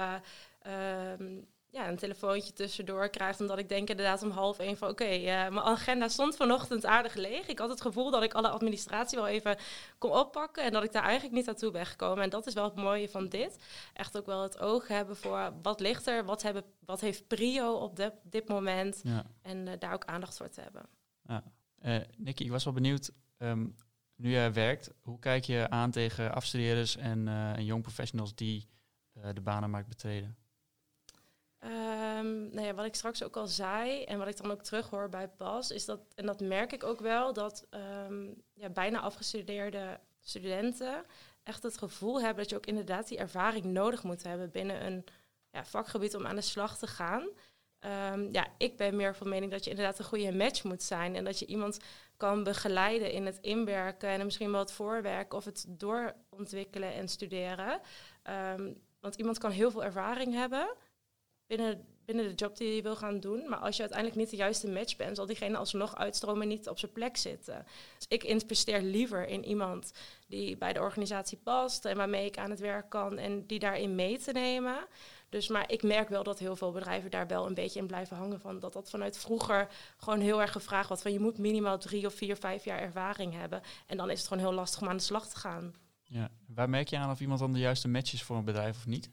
S1: ehm, ja, een telefoontje tussendoor krijgt. Omdat ik denk inderdaad om half één van oké, okay, uh, mijn agenda stond vanochtend aardig leeg. Ik had het gevoel dat ik alle administratie wel even kon oppakken. En dat ik daar eigenlijk niet naartoe ben gekomen. En dat is wel het mooie van dit. Echt ook wel het oog hebben voor wat ligt er, wat, hebben, wat heeft prio op de, dit moment.
S3: Ja.
S1: En uh, daar ook aandacht voor te hebben.
S3: Ja. Uh, Nicky, ik was wel benieuwd. Um, nu jij werkt, hoe kijk je aan tegen afstudeerders en, jong professionals die de banenmarkt betreden?
S1: Um, nou ja, wat ik straks ook al zei en wat ik dan ook terughoor bij PAS, is dat, en dat merk ik ook wel, dat um, ja, bijna afgestudeerde studenten echt het gevoel hebben dat je ook inderdaad die ervaring nodig moet hebben binnen een ja, vakgebied om aan de slag te gaan. Ehm, ja, ik ben meer van mening dat je inderdaad een goede match moet zijn. En dat je iemand kan begeleiden in het inwerken en misschien wel het voorwerken of het doorontwikkelen en studeren. Ehm, want iemand kan heel veel ervaring hebben binnen, binnen de job die je wil gaan doen. Maar als je uiteindelijk niet de juiste match bent, zal diegene alsnog uitstromen en niet op zijn plek zitten. Dus ik investeer liever in iemand die bij de organisatie past en waarmee ik aan het werk kan en die daarin mee te nemen. Dus, maar ik merk wel dat heel veel bedrijven daar wel een beetje in blijven hangen van. Dat dat vanuit vroeger gewoon heel erg gevraagd wordt. Van je moet minimaal drie of vier, vijf jaar ervaring hebben. En dan is het gewoon heel lastig om aan de slag te gaan.
S3: Ja. Waar merk je aan of iemand dan de juiste match is voor een bedrijf of niet?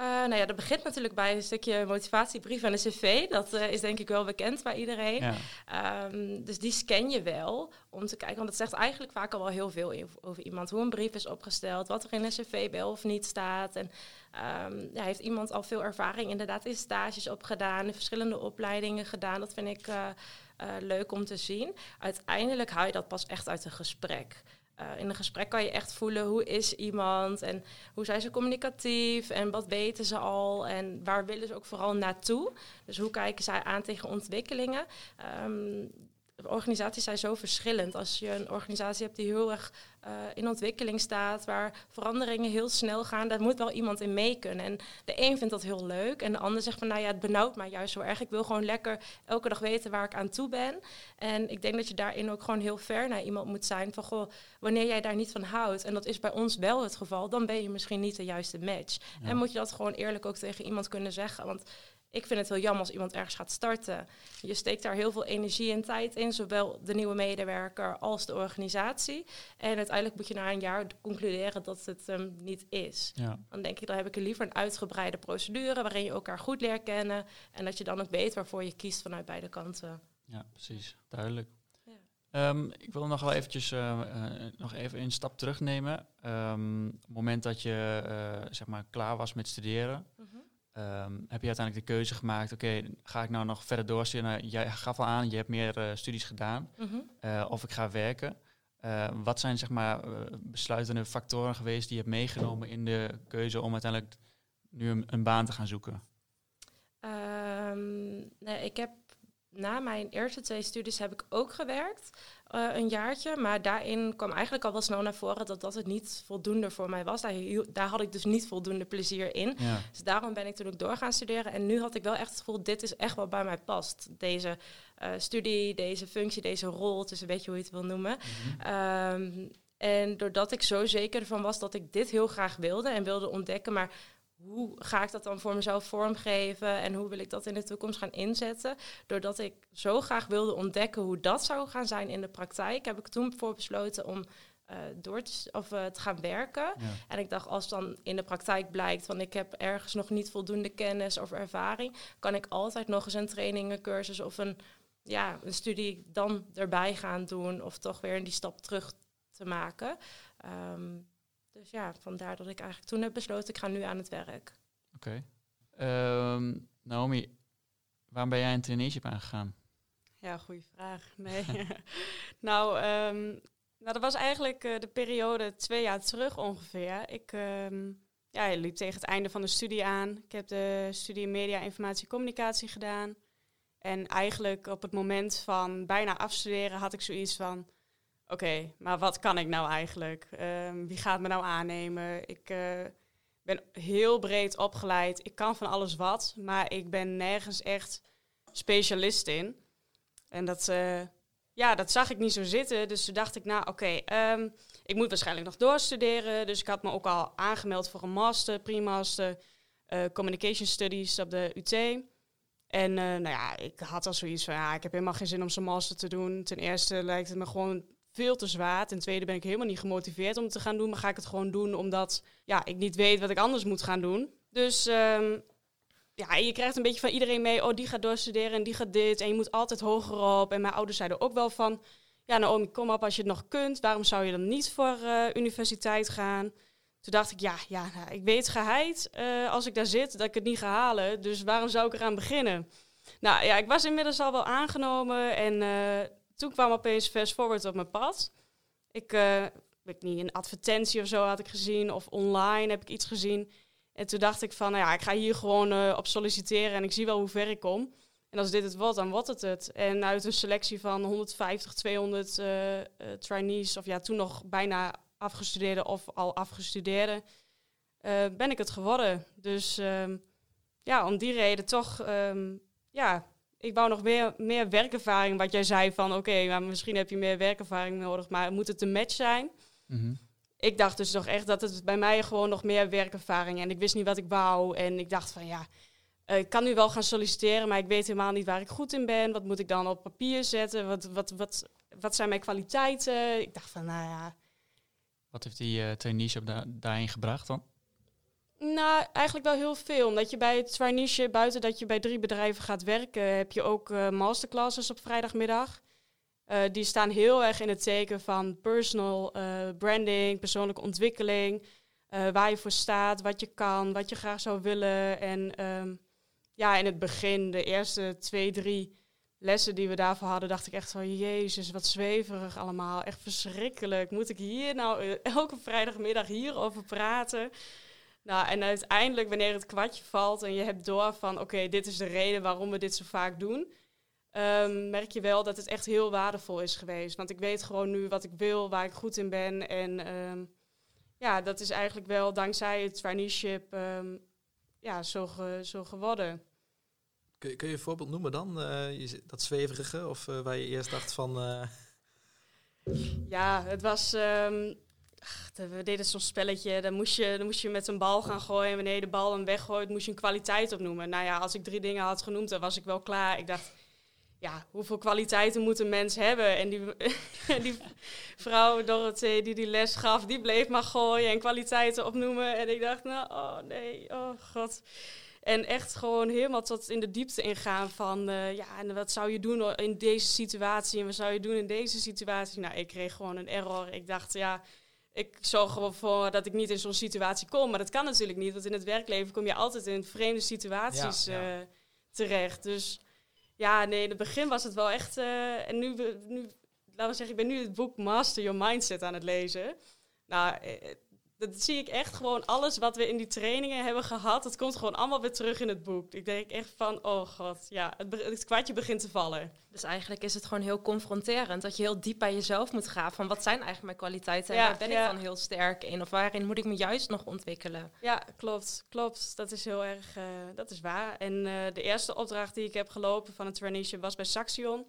S1: Uh, nou ja, dat begint natuurlijk bij een stukje motivatiebrief en een cv. Dat uh, is denk ik wel bekend bij iedereen. Ja. Um, dus die scan je wel om te kijken, want het zegt eigenlijk vaak al wel heel veel over iemand. Hoe een brief is opgesteld, wat er in een cv wel of niet staat. En um, heeft iemand al veel ervaring inderdaad in stages opgedaan, verschillende opleidingen gedaan. Dat vind ik uh, leuk om te zien. Uiteindelijk haal je dat pas echt uit een gesprek. Uh, in een gesprek kan je echt voelen hoe is iemand en hoe zijn ze communicatief en wat weten ze al en waar willen ze ook vooral naartoe. Dus hoe kijken zij aan tegen ontwikkelingen. Um, organisaties zijn zo verschillend. Als je een organisatie hebt die heel erg uh, in ontwikkeling staat, waar veranderingen heel snel gaan, daar moet wel iemand in mee kunnen. En de een vindt dat heel leuk en de ander zegt van nou ja, het benauwt mij juist zo erg. Ik wil gewoon lekker elke dag weten waar ik aan toe ben. En ik denk dat je daarin ook gewoon heel ver naar iemand moet zijn van goh, wanneer jij daar niet van houdt, en dat is bij ons wel het geval, dan ben je misschien niet de juiste match. En moet je dat gewoon eerlijk ook tegen iemand kunnen zeggen. Want ik vind het heel jammer als iemand ergens gaat starten. Je steekt daar heel veel energie en tijd in, zowel de nieuwe medewerker als de organisatie. En uiteindelijk moet je na een jaar concluderen dat het hem niet is. Ja. Dan denk ik, dan heb ik liever een uitgebreide procedure waarin je elkaar goed leert kennen. En dat je dan ook weet waarvoor je kiest vanuit beide kanten.
S3: Ja, precies. Duidelijk. Um, ik wil nog wel eventjes uh, uh, nog even een stap terugnemen. Um, op het moment dat je uh, zeg maar klaar was met studeren, -huh. Mhm. Um, heb je uiteindelijk de keuze gemaakt, oké, ga ik nou nog verder doorstuderen? Nou, jij gaf al aan, je hebt meer uh, studies gedaan, -huh. uh, of ik ga werken. Uh, wat zijn zeg maar besluitende factoren geweest die je hebt meegenomen in de keuze om uiteindelijk nu een, een baan te gaan zoeken?
S1: Um, nee, ik heb na mijn eerste twee studies heb ik ook gewerkt, uh, een jaartje. Maar daarin kwam eigenlijk al wel snel naar voren dat dat het niet voldoende voor mij was. Daar, daar had ik dus niet voldoende plezier in. Ja. Dus daarom ben ik toen ook door gaan studeren. En nu had ik wel echt het gevoel, dit is echt wat bij mij past. Deze uh, studie, deze functie, deze rol, dus weet je hoe je het wil noemen. Mm -hmm. um, en doordat ik zo zeker ervan was dat ik dit heel graag wilde en wilde ontdekken, maar hoe ga ik dat dan voor mezelf vormgeven en hoe wil ik dat in de toekomst gaan inzetten? Doordat ik zo graag wilde ontdekken hoe dat zou gaan zijn in de praktijk, heb ik toen voor besloten om uh, door te, of, uh, te gaan werken. Ja. En ik dacht, als dan in de praktijk blijkt van ik heb ergens nog niet voldoende kennis of ervaring, kan ik altijd nog eens een training, een cursus of een, ja, een studie dan erbij gaan doen of toch weer die stap terug te maken. Um, dus ja, vandaar dat ik eigenlijk toen heb besloten, ik ga nu aan het werk.
S3: Oké. Okay. Um, Naomi, waarom ben jij een traineeship aangegaan?
S2: Ja, goede vraag. Nee. nou, um, nou, dat was eigenlijk uh, de periode twee jaar terug ongeveer. Ik um, ja, ik liep tegen het einde van de studie aan. Ik heb de studie Media, Informatie, Communicatie gedaan. En eigenlijk op het moment van bijna afstuderen had ik zoiets van... Oké, maar wat kan ik nou eigenlijk? Um, wie gaat me nou aannemen? Ik uh, ben heel breed opgeleid. Ik kan van alles wat, maar ik ben nergens echt specialist in. En dat, uh, ja, dat zag ik niet zo zitten. Dus toen dacht ik, nou oké, um, ik moet waarschijnlijk nog doorstuderen. Dus ik had me ook al aangemeld voor een master, pre-master, uh, Communication Studies op de UT. En nou ja, ik had al zoiets van, ja, ik heb helemaal geen zin om zo'n master te doen. Ten eerste lijkt het me gewoon veel te zwaar. Ten tweede ben ik helemaal niet gemotiveerd om het te gaan doen. Maar ga ik het gewoon doen omdat ja, ik niet weet wat ik anders moet gaan doen. Dus um, ja, je krijgt een beetje van iedereen mee. Oh, die gaat doorstuderen en die gaat dit. En je moet altijd hoger op. En mijn ouders zeiden ook wel van... Ja, nou, kom op als je het nog kunt. Waarom zou je dan niet voor uh, universiteit gaan? Toen dacht ik, ja, ja nou, ik weet geheid uh, als ik daar zit dat ik het niet ga halen. Dus waarom zou ik eraan beginnen? Nou ja, ik was inmiddels al wel aangenomen en... Uh, toen kwam opeens Fast Forward op mijn pad. Ik, uh, weet niet, een advertentie of zo had ik gezien, of online heb ik iets gezien. En toen dacht ik van, nou ja, ik ga hier gewoon eh, op solliciteren en ik zie wel hoe ver ik kom. En als dit het wordt, dan wordt het het. En uit een selectie van 150, 200 uh, trainees, of ja, toen nog bijna afgestudeerde of al afgestudeerde, uh, ben ik het geworden. Dus um, ja, om die reden toch, um, ja, ik wou nog meer, meer werkervaring. Wat jij zei van, oké, okay, misschien heb je meer werkervaring nodig, maar moet het een match zijn? Mm -hmm. Ik dacht dus toch echt dat het bij mij gewoon nog meer werkervaring en ik wist niet wat ik wou. En ik dacht van, ja, uh, ik kan nu wel gaan solliciteren, maar ik weet helemaal niet waar ik goed in ben. Wat moet ik dan op papier zetten? Wat, wat, wat, wat zijn mijn kwaliteiten? Ik dacht van, nou ja.
S3: Wat heeft die uh, traineeship da daarin gebracht dan?
S2: Nou, eigenlijk wel heel veel. Omdat je bij het traineeship, buiten dat je bij drie bedrijven gaat werken, heb je ook uh, masterclasses op vrijdagmiddag. Uh, die staan heel erg in het teken van personal uh, branding, persoonlijke ontwikkeling. waar je voor staat, wat je kan, wat je graag zou willen. En um, ja, in het begin, de eerste twee, drie lessen die we daarvoor hadden, dacht ik echt van, jezus, wat zweverig allemaal. Echt verschrikkelijk. Moet ik hier nou elke vrijdagmiddag hierover praten? Nou, en uiteindelijk, wanneer het kwartje valt en je hebt door van, oké, dit is de reden waarom we dit zo vaak doen, um, merk je wel dat het echt heel waardevol is geweest. Want ik weet gewoon nu wat ik wil, waar ik goed in ben. En um, ja, dat is eigenlijk wel dankzij het traineeship um, ja, zo, ge, zo geworden.
S4: Kun je, kun je een voorbeeld noemen dan? Uh, je, dat zweverige? Of uh, waar je eerst dacht van... Uh...
S2: Ja, het was... Um, we deden zo'n spelletje. Dan moest, je, dan moest je met een bal gaan gooien. En wanneer je de bal dan weggooit, moest je een kwaliteit opnoemen. Nou ja, als ik drie dingen had genoemd, dan was ik wel klaar. Ik dacht, ja, hoeveel kwaliteiten moet een mens hebben? En die, die vrouw Dorothee die die les gaf, die bleef maar gooien en kwaliteiten opnoemen. En ik dacht, nou, oh nee, oh god. En echt gewoon helemaal tot in de diepte ingaan van, uh, ja, en wat zou je doen in deze situatie en wat zou je doen in deze situatie? Nou, ik kreeg gewoon een error. Ik dacht, ja, ik zorg gewoon voor dat ik niet in zo'n situatie kom. Maar dat kan natuurlijk niet, want in het werkleven kom je altijd in vreemde situaties ja, ja. Uh, terecht. Dus ja, nee, in het begin was het wel echt. Uh, en nu, nu, laten we zeggen, ik ben nu het boek Master Your Mindset aan het lezen. Nou, dat zie ik echt gewoon alles wat we in die trainingen hebben gehad. Dat komt gewoon allemaal weer terug in het boek. Ik denk echt van, oh god, ja, het, het kwartje begint te vallen.
S1: Dus eigenlijk is het gewoon heel confronterend. Dat je heel diep bij jezelf moet gaan. Van wat zijn eigenlijk mijn kwaliteiten? En
S2: Ja,
S1: waar ben
S2: ja.
S1: ik dan heel sterk in? Of waarin moet ik me juist nog ontwikkelen?
S2: Ja, klopt, klopt. Dat is heel erg, uh, dat is waar. En uh, de eerste opdracht die ik heb gelopen van het traineeship was bij Saxion.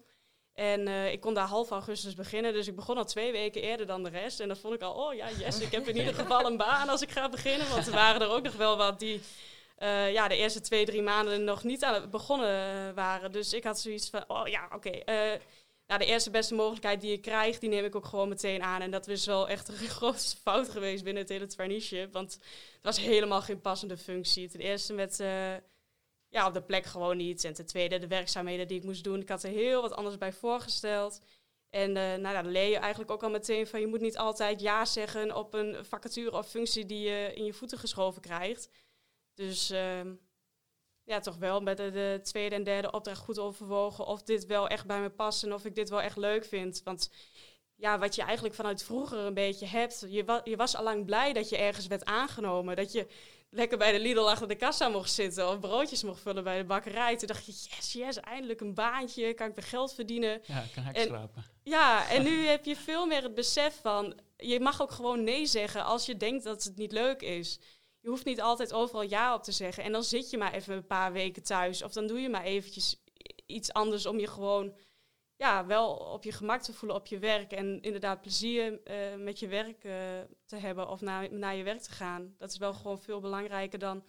S2: En uh, ik kon daar half augustus beginnen, dus ik begon al twee weken eerder dan de rest. En dat vond ik al, oh ja, yes, ik heb in ieder geval een baan als ik ga beginnen. Want er waren er ook nog wel wat die uh, ja, de eerste twee, drie maanden nog niet aan begonnen waren. Dus ik had zoiets van, oh ja, oké. Nou, de eerste beste mogelijkheid die ik krijg, die neem ik ook gewoon meteen aan. En dat is wel echt een grootste fout geweest binnen het hele traineeship. Want het was helemaal geen passende functie. Ten eerste met ja, op de plek gewoon niet. En ten tweede de werkzaamheden die ik moest doen. Ik had er heel wat anders bij voorgesteld. En uh, nou, dan leer je eigenlijk ook al meteen van je moet niet altijd ja zeggen op een vacature of functie die je in je voeten geschoven krijgt. Dus uh, ja, toch wel met de, de, tweede en derde opdracht goed overwogen of dit wel echt bij me past en of ik dit wel echt leuk vind. Want ja, wat je eigenlijk vanuit vroeger een beetje hebt, je, je was allang blij dat je ergens werd aangenomen. Dat je lekker bij de Lidl achter de kassa mocht zitten of broodjes mocht vullen bij de bakkerij. Toen dacht je, yes, yes, eindelijk een baantje, kan ik weer geld verdienen.
S3: Ja, kan ik slapen.
S2: Ja, en nu heb je veel meer het besef van, je mag ook gewoon nee zeggen als je denkt dat het niet leuk is. Je hoeft niet altijd overal ja op te zeggen. En dan zit je maar even een paar weken thuis. Of dan doe je maar eventjes iets anders om je gewoon ja, wel op je gemak te voelen op je werk. En inderdaad plezier uh, met je werk uh, te hebben of naar, naar je werk te gaan. Dat is wel gewoon veel belangrijker dan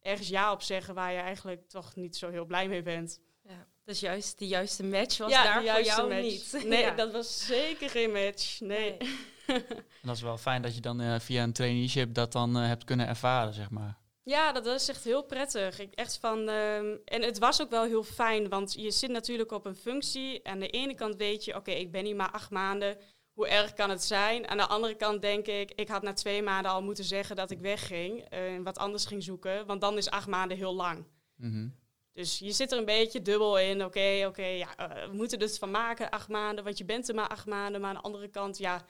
S2: ergens ja op zeggen waar je eigenlijk toch niet zo heel blij mee bent.
S1: Ja, dus juist die juiste match was ja, daar voor jou match. niet.
S2: Nee, ja. dat was zeker geen match. Nee. nee.
S3: dat is wel fijn dat je dan uh, via een traineeship dat dan hebt kunnen ervaren, zeg maar.
S2: Ja, dat is echt heel prettig. Ik echt van, um, en het was ook wel heel fijn, want je zit natuurlijk op een functie. Aan de ene kant weet je, oké, okay, ik ben hier maar acht maanden. Hoe erg kan het zijn? Aan de andere kant denk ik, ik had na twee maanden al moeten zeggen dat ik wegging en uh, wat anders ging zoeken. Want dan is acht maanden heel lang.
S3: Mm -hmm.
S2: Dus je zit er een beetje dubbel in. Oké, okay, oké, okay, ja, uh, we moeten dus van maken, acht maanden. Want je bent er maar acht maanden. Maar aan de andere kant, ja,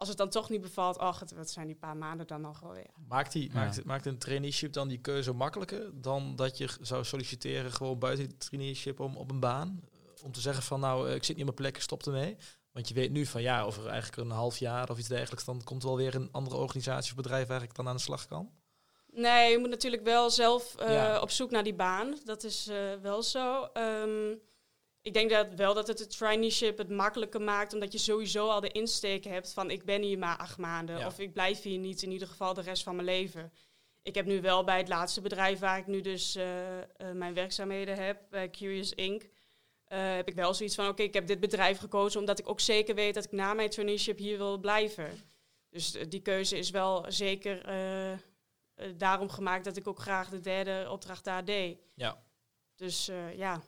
S2: als het dan toch niet bevalt, ach, het, wat zijn die paar maanden dan nog wel weer.
S4: Maakt, die,
S3: Ja.
S4: maakt, maakt een traineeship dan die keuze makkelijker dan dat je zou solliciteren gewoon buiten die traineeship om op een baan? Om te zeggen van nou, eh, ik zit niet op mijn plek, stop ermee. Want je weet nu van ja, over eigenlijk een half jaar of iets dergelijks, dan komt er wel weer een andere organisatie of bedrijf waar ik dan aan de slag kan.
S2: Nee, je moet natuurlijk wel zelf eh,
S4: Ja.
S2: op zoek naar die baan. Dat is eh, wel zo. Ehm, ik denk dat wel dat het het traineeship het makkelijker maakt, omdat je sowieso al de insteek hebt van ik ben hier maar acht maanden
S4: Ja.
S2: of ik blijf hier niet in ieder geval de rest van mijn leven. Ik heb nu wel bij het laatste bedrijf waar ik nu dus eh, eh, mijn werkzaamheden heb, bij Curious Inc., eh, heb ik wel zoiets van oké, ik heb dit bedrijf gekozen omdat ik ook zeker weet dat ik na mijn traineeship hier wil blijven. Dus die keuze is wel zeker daarom gemaakt dat ik ook graag de derde opdracht daar deed.
S4: Ja.
S2: Dus ja.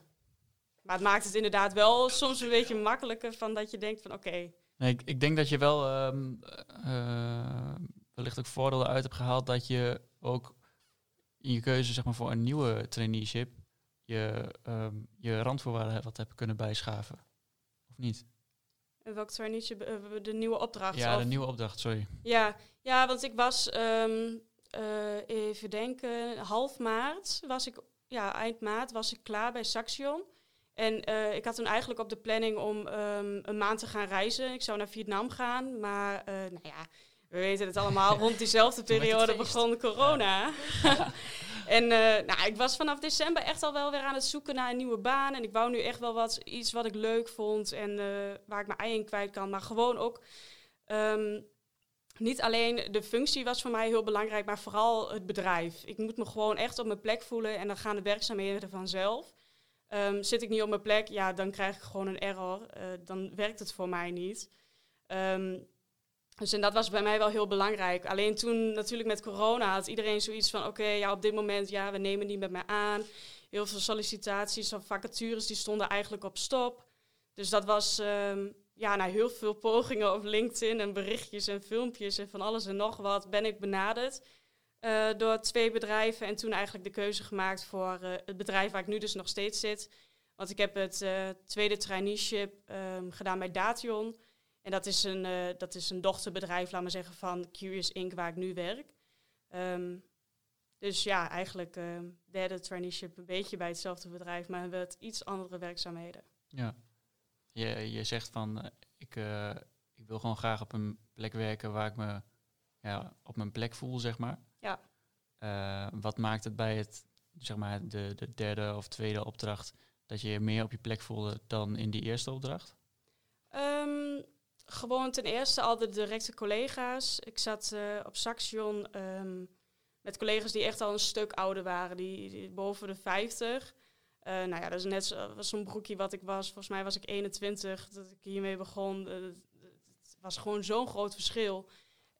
S2: Maar het maakt het inderdaad wel soms een beetje makkelijker van dat je denkt van oké,
S3: Nee, ik, ik denk dat je wel ehm, eh, wellicht ook voordelen uit hebt gehaald dat je ook in je keuze zeg maar, voor een nieuwe traineeship je, ehm, je randvoorwaarden wat hebt kunnen bijschaven. Of niet?
S2: en welk traineeship, eh, de nieuwe opdracht.
S3: Ja, de nieuwe opdracht, sorry.
S2: Ja, ja, want ik was, ehm, eh, even denken, half maart was ik, ja, eind maart was ik klaar bij Saxion. En eh, ik had toen eigenlijk op de planning om ehm, een maand te gaan reizen. Ik zou naar Vietnam gaan, maar eh, nou ja, we weten het allemaal, rond diezelfde periode begon corona. en eh, nou, ik was vanaf december echt al wel weer aan het zoeken naar een nieuwe baan. En ik wou nu echt wel wat, iets wat ik leuk vond en waar ik mijn ei in kwijt kan. Maar gewoon ook ehm, niet alleen de functie was voor mij heel belangrijk, maar vooral het bedrijf. Ik moet me gewoon echt op mijn plek voelen en dan gaan de werkzaamheden vanzelf. Ehm, zit ik niet op mijn plek, ja, dan krijg ik gewoon een error. Eh, dan werkt het voor mij niet. Ehm, dus en dat was bij mij wel heel belangrijk. Alleen toen natuurlijk met corona had iedereen zoiets van... oké, ja, op dit moment, ja, we nemen niet met mij aan. Heel veel sollicitaties of vacatures, die stonden eigenlijk op stop. Dus dat was ehm, ja, na heel veel pogingen op LinkedIn en berichtjes en filmpjes en van alles en nog wat... ben ik benaderd eh, door twee bedrijven. En toen eigenlijk de keuze gemaakt voor eh, het bedrijf waar ik nu dus nog steeds zit. Want ik heb het eh, tweede traineeship ehm, gedaan bij Dation... En dat is een, dat is een dochterbedrijf, laat maar zeggen, van Curious Inc., waar ik nu werk. Ehm, dus ja, eigenlijk ehm, derde traineeship een beetje bij hetzelfde bedrijf, maar met iets andere werkzaamheden.
S3: Ja. Je, je zegt van, ik, ik wil gewoon graag op een plek werken waar ik me ja, op mijn plek voel, zeg maar.
S2: Ja.
S3: Eh, wat maakt het bij het, zeg maar, de, de derde of tweede opdracht dat je je meer op je plek voelde dan in die eerste opdracht?
S2: Ehm, gewoon ten eerste al de directe collega's. Ik zat eh, op Saxion ehm, met collega's die echt al een stuk ouder waren, die, die boven de 50. Eh, nou ja, dat is net zo- was zo'n broekje wat ik was. Volgens mij was ik 21 dat ik hiermee begon. Het was gewoon zo'n groot verschil.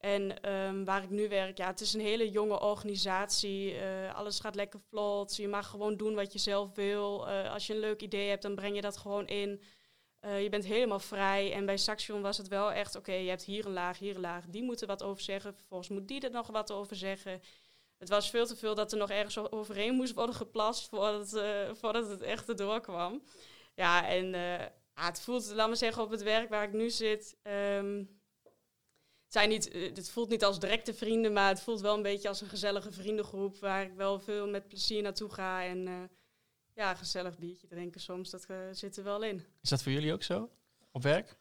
S2: En ehm, waar ik nu werk, ja, het is een hele jonge organisatie. Eh, alles gaat lekker vlot. Je mag gewoon doen wat je zelf wil. Eh, als je een leuk idee hebt, dan breng je dat gewoon in. Eh, je bent helemaal vrij. En bij Saxion was het wel echt, oké, je hebt hier een laag, hier een laag. Die moeten wat over zeggen. Vervolgens moet die er nog wat over zeggen. Het was veel te veel dat er nog ergens overheen moest worden geplast voordat, eh, voordat het echt erdoor kwam. Ja, en het voelt, laat me zeggen, op het werk waar ik nu zit. ehm, het, zijn niet, eh, het voelt niet als directe vrienden, maar het voelt wel een beetje als een gezellige vriendengroep. Waar ik wel veel met plezier naartoe ga. En eh, ja, een gezellig biertje drinken soms, dat eh, zit er wel in.
S3: Is dat voor jullie ook zo? Op werk?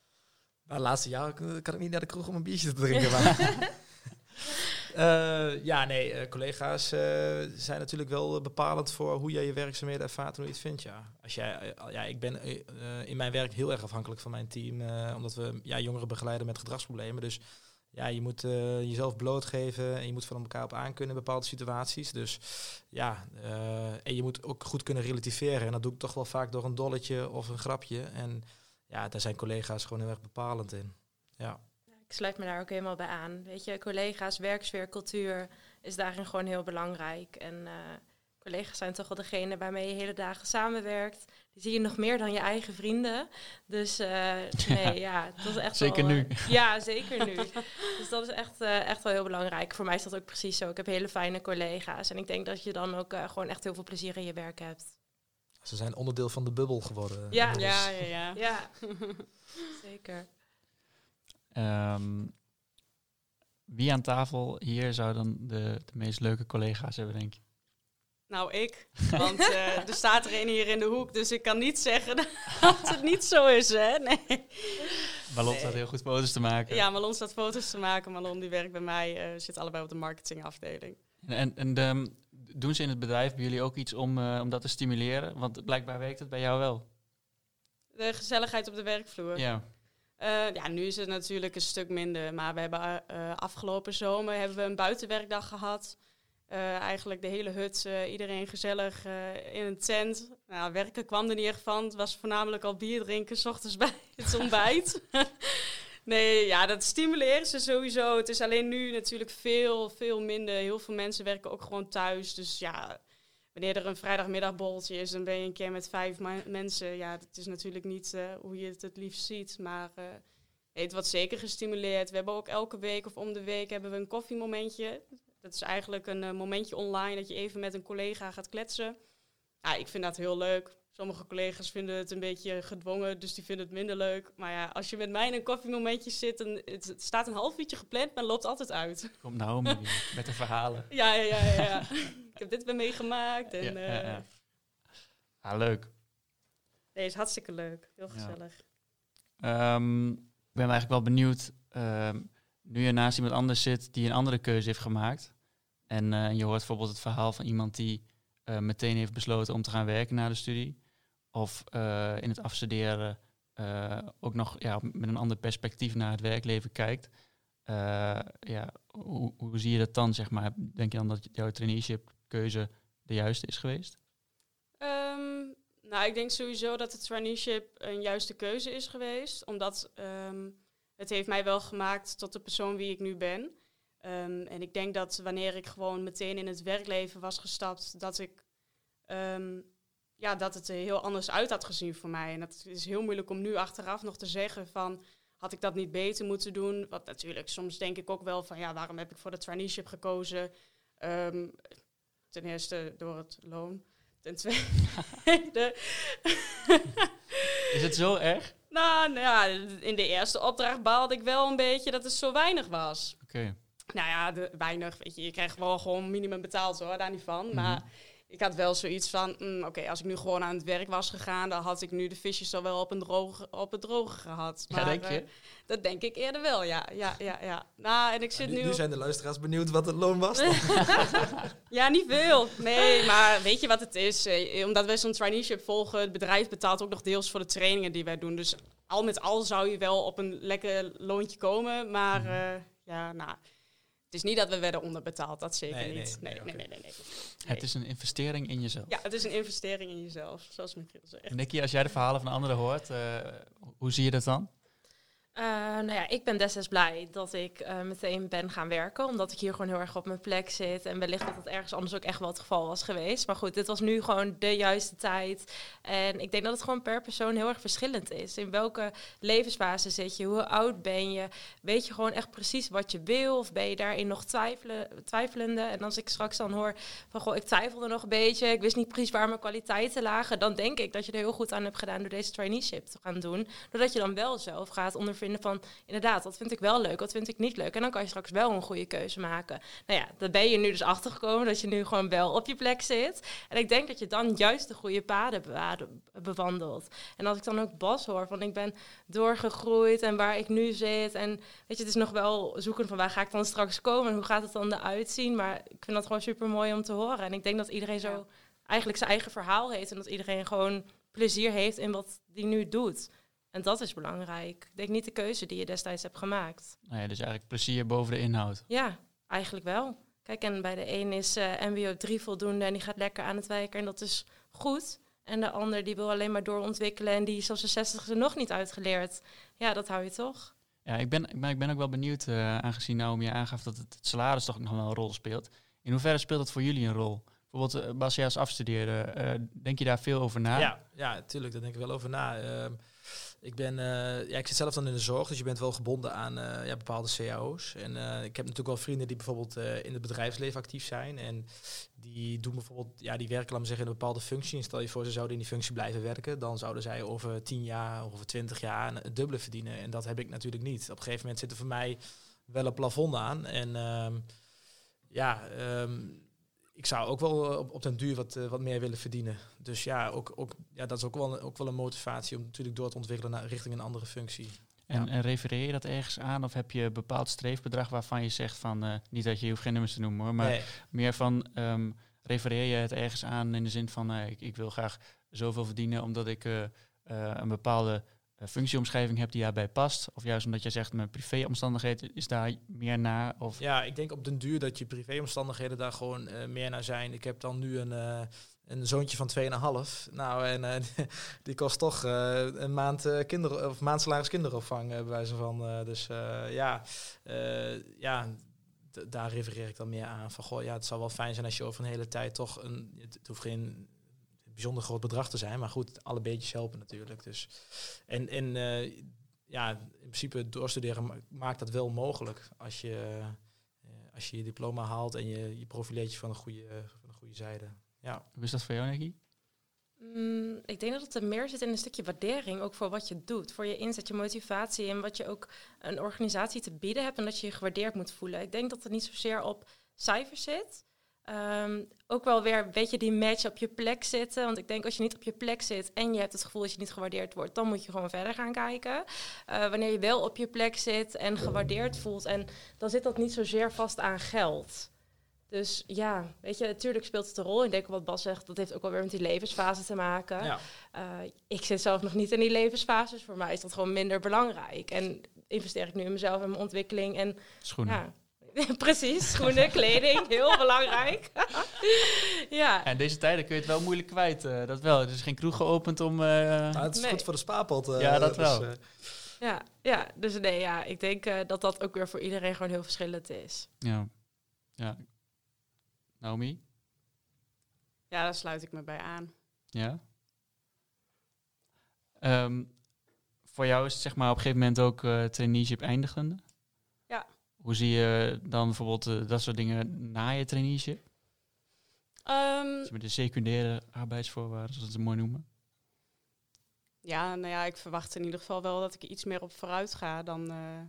S4: Maar de laatste jaar kan kan ik niet naar de kroeg om een biertje te drinken. maar. Eh, ja, nee, collega's eh, zijn natuurlijk wel bepalend voor hoe jij je werkzaamheden ervaart en hoe je het vindt. Ja. Als jij, ja, ik ben in mijn werk heel erg afhankelijk van mijn team, eh, omdat we ja, jongeren begeleiden met gedragsproblemen. Dus ja, je moet eh, jezelf blootgeven en je moet van elkaar op aankunnen in bepaalde situaties. Dus ja, eh, en je moet ook goed kunnen relativeren. En dat doe ik toch wel vaak door een dolletje of een grapje. En ja, daar zijn collega's gewoon heel erg bepalend in. Ja.
S1: Ik sluit me daar ook helemaal bij aan. Weet je, collega's, werksfeer, cultuur is daarin gewoon heel belangrijk. En eh, collega's zijn toch wel degene waarmee je hele dagen samenwerkt. Die zie je nog meer dan je eigen vrienden. Dus eh, nee, ja, dat is echt
S3: Zeker
S1: wel,
S3: nu.
S1: eh, ja, zeker nu. dus dat is echt, eh, echt wel heel belangrijk. Voor mij is dat ook precies zo. Ik heb hele fijne collega's. En ik denk dat je dan ook eh, gewoon echt heel veel plezier in je werk hebt.
S4: Ze zijn onderdeel van de bubbel geworden.
S1: Ja.
S2: Ja, ja, ja.
S1: Ja, zeker.
S3: Ehm, wie aan tafel hier zou dan de, de meest leuke collega's hebben, denk je?
S2: Nou, ik. Want uh, er staat er een hier in de hoek, dus ik kan niet zeggen dat het niet zo is, hè? Nee.
S3: Malon staat heel goed foto's te maken.
S2: Ja, Malon staat foto's te maken. Malon die werkt bij mij, uh, zit allebei op de marketingafdeling.
S3: En, en de, doen ze in het bedrijf bij jullie ook iets om, uh, om dat te stimuleren? Want blijkbaar werkt het bij jou wel.
S2: De gezelligheid op de werkvloer.
S3: Ja.
S2: Uh, ja, nu is het natuurlijk een stuk minder. Maar we hebben uh, afgelopen zomer hebben we een buitenwerkdag gehad. Uh, eigenlijk de hele hut, iedereen gezellig in een tent. Nou, werken kwam er niet echt van. Het was voornamelijk al bier drinken, s ochtends bij het ontbijt. nee, ja, dat stimuleren ze sowieso. Het is alleen nu natuurlijk veel, veel minder. Heel veel mensen werken ook gewoon thuis. Dus ja, wanneer er een vrijdagmiddagboltje is, dan ben je een keer met vijf mensen. Ja, dat is natuurlijk niet hoe je het het liefst ziet. Maar nee, het wordt zeker gestimuleerd. We hebben ook elke week of om de week hebben we een koffiemomentje. Dat is eigenlijk een uh, momentje online dat je even met een collega gaat kletsen. Ja, ik vind dat heel leuk. Sommige collega's vinden het een beetje gedwongen, dus die vinden het minder leuk. Maar ja, als je met mij in een koffiemomentje zit, en het, het staat een half uurtje gepland, maar loopt altijd uit.
S3: Komt Naomi met de verhalen.
S2: Ja, ja, ja. ja, ja. ik heb dit weer meegemaakt. En,
S3: ja, ja, ja. Ah, leuk.
S2: Nee, is hartstikke leuk. Heel gezellig.
S3: Um, ik ben eigenlijk wel benieuwd, um, nu je naast iemand anders zit die een andere keuze heeft gemaakt. En uh, je hoort bijvoorbeeld het verhaal van iemand die uh, meteen heeft besloten om te gaan werken na de studie. Of uh, in het afstuderen ook nog ja, met een ander perspectief naar het werkleven kijkt. ja, hoe, hoe, zie je dat dan, zeg maar? Denk je dan dat jouw traineeship keuze de juiste is geweest?
S2: Um, nou, ik denk sowieso dat het traineeship een juiste keuze is geweest. Omdat um, het heeft mij wel gemaakt tot de persoon wie ik nu ben. Um, en ik denk dat wanneer ik gewoon meteen in het werkleven was gestapt, dat ik um, ja, dat het er heel anders uit had gezien voor mij. En het is heel moeilijk om nu achteraf nog te zeggen van had ik dat niet beter moeten doen? Want natuurlijk, soms denk ik ook wel van ja, waarom heb ik voor de traineeship gekozen? Um, ten eerste door het loon. Ten tweede.
S3: is het zo erg?
S2: Nou, nou ja, in de eerste opdracht baalde ik wel een beetje dat het zo weinig was.
S3: Oké. Okay.
S2: Nou ja, de, weinig, weet je, je krijgt wel gewoon minimum betaald hoor, daar niet van. Mm -hmm. Maar ik had wel zoiets van, mm, oké, okay, als ik nu gewoon aan het werk was gegaan, dan had ik nu de visjes al wel op, een droge, op het droge gehad.
S3: Maar, ja, denk je?
S2: Uh, dat denk ik eerder wel, ja. ja, ja, ja. Nou, en ik zit
S4: nu,
S2: nu...
S4: nu zijn de luisteraars benieuwd wat het loon was
S2: ja, niet veel. Nee, maar weet je wat het is? Eh, omdat wij zo'n traineeship volgen, het bedrijf betaalt ook nog deels voor de trainingen die wij doen. Dus al met al zou je wel op een lekker loontje komen, maar
S3: Mhm.
S2: uh, ja, nou... Het is niet dat we werden onderbetaald, dat zeker
S4: Nee, nee,
S2: niet. Nee,
S4: nee,
S2: nee, nee, nee, nee.
S3: Het is een investering in jezelf.
S2: Ja, het is een investering in jezelf, zoals Michiel zegt.
S3: Nicky, als jij de verhalen van anderen hoort, uh, hoe zie je dat dan?
S1: Uh, nou ja, ik ben destijds blij dat ik uh, meteen ben gaan werken. Omdat ik hier gewoon heel erg op mijn plek zit. En wellicht dat het ergens anders ook echt wel het geval was geweest. Maar goed, dit was nu gewoon de juiste tijd. En ik denk dat het gewoon per persoon heel erg verschillend is. In welke levensfase zit je? Hoe oud ben je? Weet je gewoon echt precies wat je wil? Of ben je daarin nog twijfelen, twijfelende? En als ik straks dan hoor van, goh, ik twijfelde nog een beetje. Ik wist niet precies waar mijn kwaliteiten lagen. Dan denk ik dat je er heel goed aan hebt gedaan door deze traineeship te gaan doen. Doordat je dan wel zelf gaat ondervinden van inderdaad, wat vind ik wel leuk, wat vind ik niet leuk. En dan kan je straks wel een goede keuze maken. Nou ja, daar ben je nu dus achtergekomen dat je nu gewoon wel op je plek zit. En ik denk dat je dan juist de goede paden bewandelt. En als ik dan ook Bas hoor van ik ben doorgegroeid en waar ik nu zit. En weet je, het is nog wel zoeken van waar ga ik dan straks komen en hoe gaat het dan eruit zien. Maar ik vind dat gewoon super mooi om te horen. En ik denk dat iedereen zo eigenlijk zijn eigen verhaal heeft. En dat iedereen gewoon plezier heeft in wat die nu doet. En dat is belangrijk. Ik denk niet de keuze die je destijds hebt gemaakt.
S3: Nou ja, dus eigenlijk plezier boven de inhoud.
S1: Ja, eigenlijk wel. Kijk, en bij de een is uh, MBO 3 voldoende en die gaat lekker aan het wijken en dat is goed. En de ander die wil alleen maar doorontwikkelen en die is op zijn 60 er nog niet uitgeleerd. Ja, dat hou je toch?
S3: Ja, ik ben, maar ik ben ook wel benieuwd, uh, aangezien Naomi aangaf dat het, het salaris toch nog wel een rol speelt. In hoeverre speelt dat voor jullie een rol? Bijvoorbeeld, uh, Bas, jij als afstudeerde, uh, denk je daar veel over na?
S4: Ja, ja, tuurlijk, daar denk ik wel over na. Ik, ben, uh, ja, ik zit zelf dan in de zorg, dus je bent wel gebonden aan uh, ja, bepaalde cao's. En uh, ik heb natuurlijk wel vrienden die bijvoorbeeld in het bedrijfsleven actief zijn. En die doen bijvoorbeeld, ja, die werken, laat zeggen, in een bepaalde functie. En stel je voor, ze zouden in die functie blijven werken. Dan zouden zij over tien jaar over twintig jaar het dubbele verdienen. En dat heb ik natuurlijk niet. Op een gegeven moment zit er voor mij wel een plafond aan. En ehm, ja, ehm, ik zou ook wel op, op den duur wat, eh, wat meer willen verdienen. Dus ja, ook, ook, ja, dat is ook wel, ook wel een motivatie om natuurlijk door te ontwikkelen naar richting een andere functie.
S3: En,
S4: Ja.
S3: en refereer je dat ergens aan? Of heb je een bepaald streefbedrag waarvan je zegt van... eh, niet dat je, je hoeft geen nummers te noemen hoor, maar
S4: Nee.
S3: meer van... ehm, refereer je het ergens aan in de zin van... eh, ik, ik wil graag zoveel verdienen omdat ik eh, eh, een bepaalde eh, functieomschrijving heb die daarbij past? Of juist omdat jij zegt mijn privéomstandigheid is daar meer naar? Of
S4: Ja, ik denk op den duur dat je privéomstandigheden daar gewoon eh, meer naar zijn. Ik heb dan nu een, eh, een zoontje van 2,5. Nou, en eh, die kost toch eh, een maand, eh kinder, of maand salaris kinderopvang, eh, bij wijze van. eh, dus eh, ja, eh, ja daar refereer ik dan meer aan. Van, goh, ja, het zou wel fijn zijn als je over een hele tijd toch een... Het hoeft geen bijzonder groot bedrag te zijn, maar goed, alle beetjes helpen natuurlijk. Dus, en en eh, ja, in principe doorstuderen ma- maakt dat wel mogelijk als je, eh, als je je diploma haalt en je, je profileert je van een goede, van een goede zijde. Ja.
S3: hoe is dat voor jou, Nicky?
S1: Mm, ik denk dat het er meer zit in een stukje waardering, ook voor wat je doet, voor je inzet, je motivatie en wat je ook een organisatie te bieden hebt en dat je je gewaardeerd moet voelen. Ik denk dat het niet zozeer op cijfers zit. Ehm, ook wel weer een beetje die match op je plek zitten. Want ik denk als je niet op je plek zit en je hebt het gevoel dat je niet gewaardeerd wordt, dan moet je gewoon verder gaan kijken. Eh, wanneer je wel op je plek zit en gewaardeerd voelt, en dan zit dat niet zozeer vast aan geld. Dus ja, weet je, natuurlijk speelt het een rol. Ik denk wat Bas zegt, dat heeft ook wel weer met die levensfase te maken.
S4: ja.
S1: Eh, ik zit zelf nog niet in die levensfase, dus voor mij is dat gewoon minder belangrijk. En investeer ik nu in mezelf en mijn ontwikkeling. En
S3: Schoenen.
S1: ja, precies, schoenen, kleding, heel belangrijk. ja,
S3: En deze tijden kun je het wel moeilijk kwijt. eh, dat wel. Er is geen kroeg geopend om... eh,
S4: Maar het is
S1: Nee.
S4: goed voor de spaarpot. eh,
S3: Ja, dat
S4: dus,
S3: wel.
S1: ja, ja, dus nee, ja, ik denk eh, dat dat ook weer voor iedereen gewoon heel verschillend is.
S3: ja. ja. Naomi?
S2: Ja, daar sluit ik me bij aan.
S3: Ja. Ehm, voor jou is het zeg maar op een gegeven moment ook eh traineeship eindigende? Hoe zie je dan bijvoorbeeld eh, dat soort dingen na je traineeship?
S2: Ehm,
S3: Dus met de secundaire arbeidsvoorwaarden, zoals ze het mooi noemen.
S2: ja, nou ja, ik verwacht in ieder geval wel dat ik iets meer op vooruit ga dan, eh,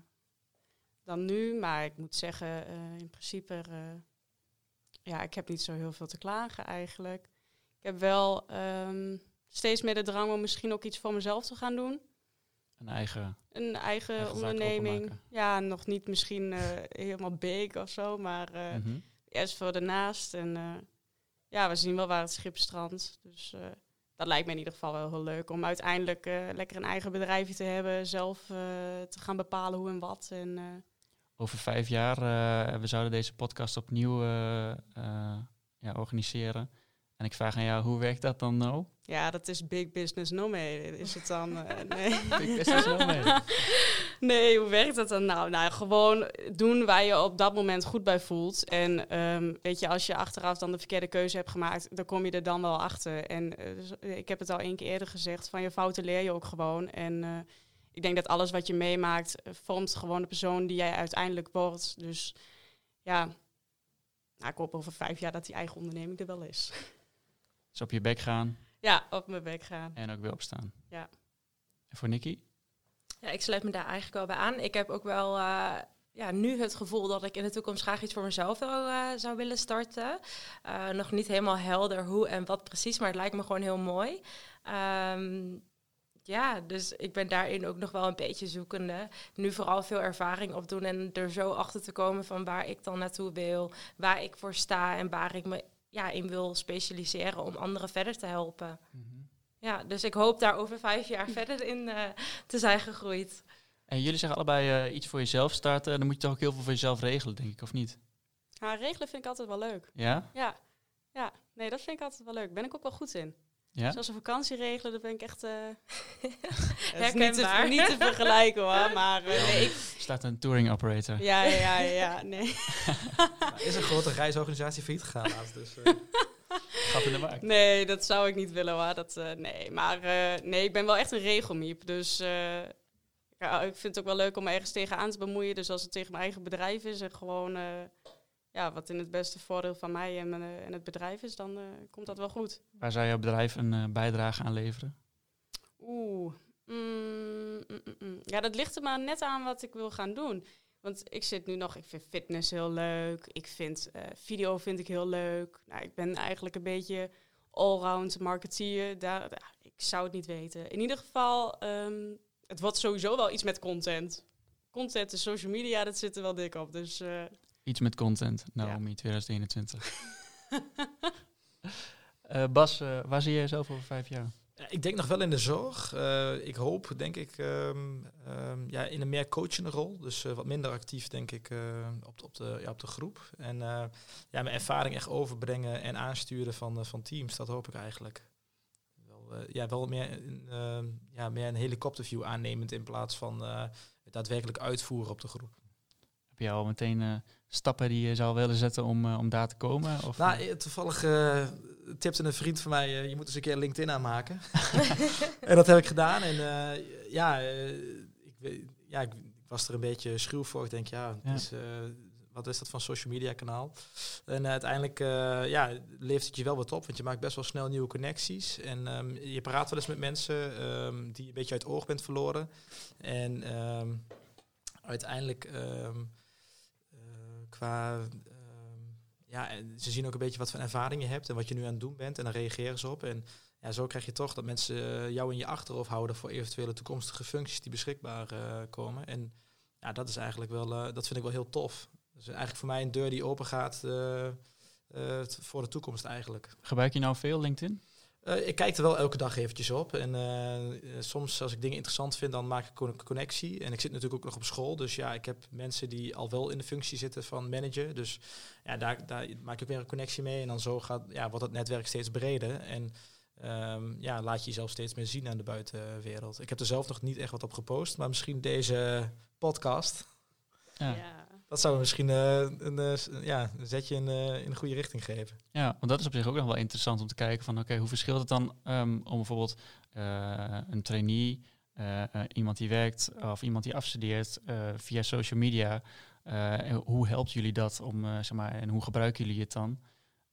S2: dan nu. Maar ik moet zeggen, eh, in principe, ja, ik heb niet zo heel veel te klagen eigenlijk. Ik heb wel ehm, steeds meer de drang om misschien ook iets voor mezelf te gaan doen.
S3: Een eigen...
S2: Een eigen, onderneming. Ja, nog niet misschien eh, helemaal big of zo, maar eh
S3: Mhm.
S2: eerst voor daarnaast. En eh, ja, we zien wel waar het schip strandt. Dus dat lijkt me in ieder geval wel heel leuk. Om uiteindelijk lekker een eigen bedrijfje te hebben. Zelf te gaan bepalen hoe en wat. En
S3: Over vijf jaar, eh, we zouden deze podcast opnieuw ja, organiseren. En ik vraag aan jou, hoe werkt dat dan nou?
S2: Ja, dat is big business no mee. Is het dan? eh, nee.
S3: Wel snel mee.
S2: Nee, hoe werkt dat dan nou? Nou, gewoon doen waar je op dat moment goed bij voelt. En ehm, weet je, als je achteraf dan de verkeerde keuze hebt gemaakt, dan kom je er dan wel achter. En eh, dus, eh, ik heb het al één keer eerder gezegd, van je fouten leer je ook gewoon. En eh, ik denk dat alles wat je meemaakt, vormt gewoon de persoon die jij uiteindelijk wordt. Dus ja, nou, ik hoop over vijf jaar dat die eigen onderneming er wel is.
S3: Dus op je bek gaan
S2: Ja, op mijn bek gaan.
S3: en ook weer opstaan.
S2: Ja.
S3: En voor Nicky?
S1: Ja, ik sluit me daar eigenlijk wel bij aan. Ik heb ook wel eh, ja, nu het gevoel dat ik in de toekomst graag iets voor mezelf wel, eh, zou willen starten. Eh, nog niet helemaal helder hoe en wat precies, maar het lijkt me gewoon heel mooi. Ehm, ja, dus ik ben daarin ook nog wel een beetje zoekende. Nu vooral veel ervaring opdoen en er zo achter te komen van waar ik dan naartoe wil, waar ik voor sta en waar ik me ja, in wil specialiseren om anderen verder te helpen. Ja, dus ik hoop daar over vijf jaar verder in eh, te zijn gegroeid.
S3: En jullie zeggen allebei eh, iets voor jezelf starten. Dan moet je toch ook heel veel voor jezelf regelen, denk ik, of niet?
S2: Maar regelen vind ik altijd wel leuk.
S3: Ja?
S2: Ja, ja. Nee, dat vind ik altijd wel leuk. Ben ik ook wel goed in.
S3: Ja?
S2: Zoals een vakantie regelen, daar ben ik echt... eh het is niet te,
S1: Herkenbaar.
S2: niet te vergelijken hoor, maar... eh, nee, ik,
S3: Staat een touring operator.
S2: ja, ja, ja, ja, nee.
S4: Nou, is een grote reisorganisatie failliet gegaan laatst. Dus,
S3: Gat in de markt.
S2: Nee, dat zou ik niet willen hoor. Dat, eh, nee, maar eh, nee, ik ben wel echt een regelmiep. Dus eh, ja, ik vind het ook wel leuk om me ergens tegenaan te bemoeien. Dus als het tegen mijn eigen bedrijf is en gewoon... ja, wat in het beste voordeel van mij en, eh, en het bedrijf is, dan eh, komt dat wel goed.
S3: Waar zou jouw bedrijf een eh, bijdrage aan leveren?
S2: Oeh. Mm, mm, mm. Ja, dat ligt er maar net aan wat ik wil gaan doen. Want ik zit nu nog, ik vind fitness heel leuk. Ik vind video vind ik heel leuk. Nou, ik ben eigenlijk een beetje allround marketeer. Daar, daar- ik zou het niet weten. In ieder geval, ehm, het wordt sowieso wel iets met content. Content en social media, dat zit er wel dik op. Dus
S3: Iets met content, Naomi 2021. Eh, Bas, eh, waar zie je jezelf over vijf jaar?
S4: Ja, ik denk nog wel in de zorg. Eh, ik hoop, denk ik, ehm, ehm, ja, in een meer coachende rol. Dus eh, wat minder actief, denk ik, eh, op, de- op, de, ja, op de groep. En eh, ja, mijn ervaring echt overbrengen en aansturen van, van teams, dat hoop ik eigenlijk. Wel, eh, ja, wel meer, een, ehm, ja, meer een helikopterview aannemend in plaats van eh, het daadwerkelijk uitvoeren op de groep.
S3: Heb je al meteen eh, stappen die je zou willen zetten om, eh, om daar te komen? Of,
S4: Nou,
S3: eh,
S4: eh, toevallig eh, tipte een vriend van mij, je moet eens een keer LinkedIn aanmaken. en dat heb ik gedaan. En ja, ik, ja ik, was er een beetje schuw voor. Ik denk, ja, het
S3: Ja.
S4: Is, wat is dat van social media kanaal? En uiteindelijk ja, levert het je wel wat op, want je maakt best wel snel nieuwe connecties. En ehm, je praat wel eens met mensen ehm, die je een beetje uit oog bent verloren. En ehm, uiteindelijk qua... ehm, ja, ze zien ook een beetje wat voor ervaring je hebt en wat je nu aan het doen bent. En dan reageren ze op. En ja, zo krijg je toch dat mensen eh, jou in je achterhoofd houden voor eventuele toekomstige functies die beschikbaar eh, komen. En ja, dat is eigenlijk wel, eh, dat vind ik wel heel tof. Dus eigenlijk voor mij een deur die open gaat voor de toekomst eigenlijk.
S3: Gebruik je nou veel LinkedIn?
S4: Eh, ik kijk er wel elke dag eventjes op. En eh, eh, soms als ik dingen interessant vind, dan maak ik een connectie. En ik zit natuurlijk ook nog op school. Dus ja, ik heb mensen die al wel in de functie zitten van manager. Dus ja, daar, daar maak ik weer een connectie mee. En dan zo gaat, ja, wordt het netwerk steeds breder. En ehm, ja, laat je jezelf steeds meer zien aan de buitenwereld. Ik heb er zelf nog niet echt wat op gepost. Maar misschien deze podcast.
S3: Ja.
S2: ja.
S4: Dat zou misschien eh, een, eh, ja, een zetje in, eh, in de goede richting geven.
S3: Ja, want dat is op zich ook nog wel interessant om te kijken van oké, hoe verschilt het dan ehm, om bijvoorbeeld eh, een trainee, eh, eh, iemand die werkt of iemand die afstudeert eh, via social media. eh, en hoe helpt jullie dat om, eh, zeg maar, en hoe gebruiken jullie het dan?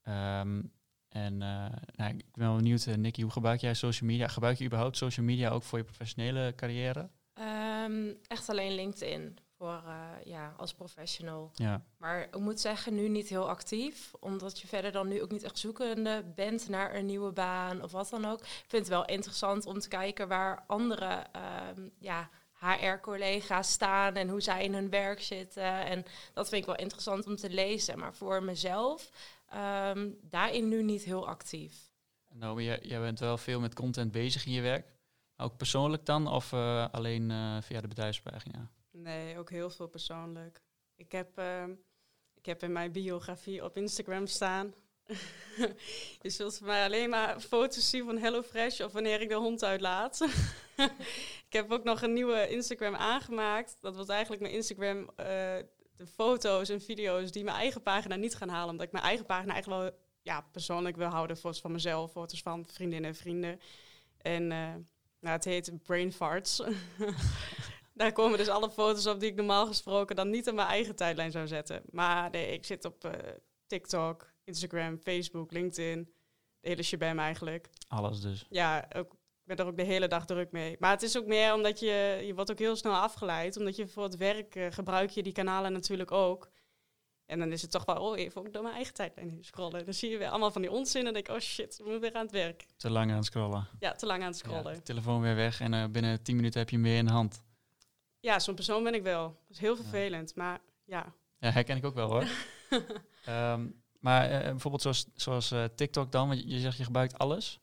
S3: Ehm, en eh, nou, ik ben wel benieuwd, Nicky, hoe gebruik jij social media? Gebruik je überhaupt social media ook voor je professionele carrière?
S1: Ehm, echt alleen LinkedIn voor, eh, ja, als professional.
S3: Ja,
S1: Maar ik moet zeggen, nu niet heel actief. Omdat je verder dan nu ook niet echt zoekende bent naar een nieuwe baan of wat dan ook. Ik vind het wel interessant om te kijken waar andere ehm, ja, HR-collega's staan en hoe zij in hun werk zitten. En dat vind ik wel interessant om te lezen. Maar voor mezelf, ehm, daarin nu niet heel actief.
S3: nou, jij, jij bent wel veel met content bezig in je werk. Ook persoonlijk dan of eh, alleen eh, via de bedrijfspagina?
S2: Nee, ook heel veel persoonlijk. Ik heb, ehm, ik heb in mijn biografie op Instagram staan. je zult van mij alleen maar foto's zien van HelloFresh of wanneer ik de hond uitlaat. ik heb ook nog een nieuwe Instagram aangemaakt. Dat was eigenlijk mijn Instagram, eh, de foto's en video's die mijn eigen pagina niet gaan halen. Omdat ik mijn eigen pagina eigenlijk wel ja, persoonlijk wil houden. Foto's van mezelf, foto's van vriendinnen en vrienden. En eh, nou, het heet Brain Farts. Daar komen dus alle foto's op die ik normaal gesproken dan niet in mijn eigen tijdlijn zou zetten. Maar nee, ik zit op eh, TikTok, Instagram, Facebook, LinkedIn. De hele shebam eigenlijk.
S3: Alles dus.
S2: Ja, ook, ik ben er ook de hele dag druk mee. Maar het is ook meer omdat je, je wordt ook heel snel afgeleid. Omdat je voor het werk eh, gebruik je die kanalen natuurlijk ook. En dan is het toch wel, oh, even ook door mijn eigen tijdlijn heen scrollen. Dan zie je weer allemaal van die onzin en denk ik, oh shit, we moeten weer aan het werk.
S3: Te lang aan het scrollen.
S2: Ja, te lang aan het
S3: Ja,
S2: scrollen.
S3: de telefoon weer weg en eh, binnen 10 minuten heb je hem weer in de hand.
S2: Ja, zo'n persoon ben ik wel. Dat is heel vervelend, maar ja.
S3: Ja, herken ik ook wel hoor. Ehm, maar eh, bijvoorbeeld zoals, zoals eh, TikTok dan, want je, je zegt je gebruikt alles.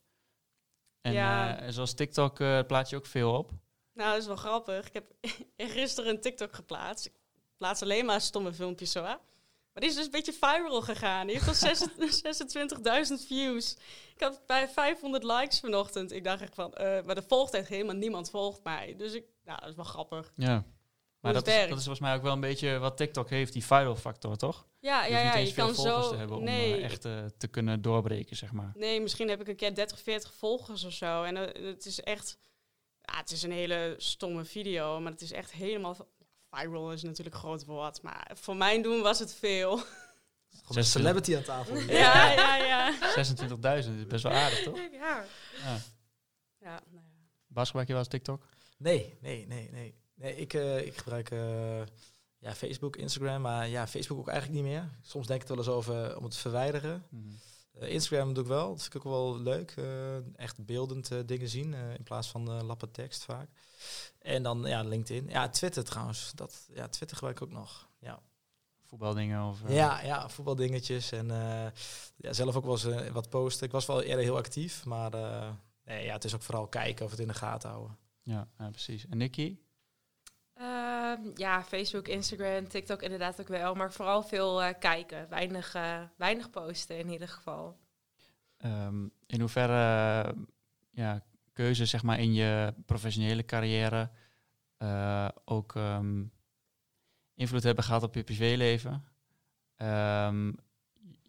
S3: En
S2: Ja.
S3: eh, zoals TikTok eh, plaat je ook veel op.
S2: Nou, dat is wel grappig. Ik heb gisteren een TikTok geplaatst. Ik plaats alleen maar stomme filmpjes zo, hè. Maar die is dus een beetje viral gegaan. Die heeft al 26.000 views. Ik had bij 500 likes vanochtend. Ik dacht echt van, eh, maar er volgt echt helemaal niemand volgt mij. Dus ik, nou, dat is wel grappig.
S3: Ja. Maar dat is, dat is volgens mij ook wel een beetje wat TikTok heeft, die viral factor, toch?
S2: Ja,
S3: Je
S2: ja, ja.
S3: niet eens
S2: Je
S3: veel
S2: kan
S3: volgers
S2: zo.
S3: te hebben om
S2: nee,
S3: eh, echt eh, te kunnen doorbreken, zeg maar.
S2: Nee, misschien heb ik een keer 30, 40 volgers of zo. En eh, het is echt... Ja, het is een hele stomme video, maar het is echt helemaal... Viral is natuurlijk een groot woord, maar voor mijn doen was het veel.
S4: Gewoon een celebrity aan tafel.
S2: ja, ja, ja.
S3: 26.000 is best wel aardig, toch?
S2: Ja.
S3: Ja.
S2: Ja, nou ja.
S3: Bas, gebruik je wel eens TikTok?
S4: Nee, nee, nee, nee. nee ik, eh, ik gebruik eh, ja, Facebook, Instagram. Maar ja, Facebook ook eigenlijk niet meer. Soms denk ik er wel eens over om het te verwijderen.
S3: Mhm.
S4: Eh, Instagram doe ik wel. Dat vind ik ook wel leuk. echt beeldend dingen zien in plaats van lappen tekst vaak. En dan ja, LinkedIn. Ja, Twitter trouwens. Dat, ja, Twitter gebruik ik ook nog. Ja,
S3: Voetbaldingen of...
S4: ja, ja voetbaldingetjes. En ja, zelf ook wel eens wat posten. Ik was wel eerder heel actief. Maar nee, ja, het is ook vooral kijken of het in de gaten houden.
S3: Ja, ja, precies. En Nicky?
S1: Ehm, ja, Facebook, Instagram, TikTok inderdaad ook wel. Maar vooral veel eh, kijken. Weinig, eh, weinig posten in ieder geval.
S3: Ehm, in hoeverre ja, keuze zeg maar, in je professionele carrière eh, ook ehm, invloed hebben gehad op je privéleven?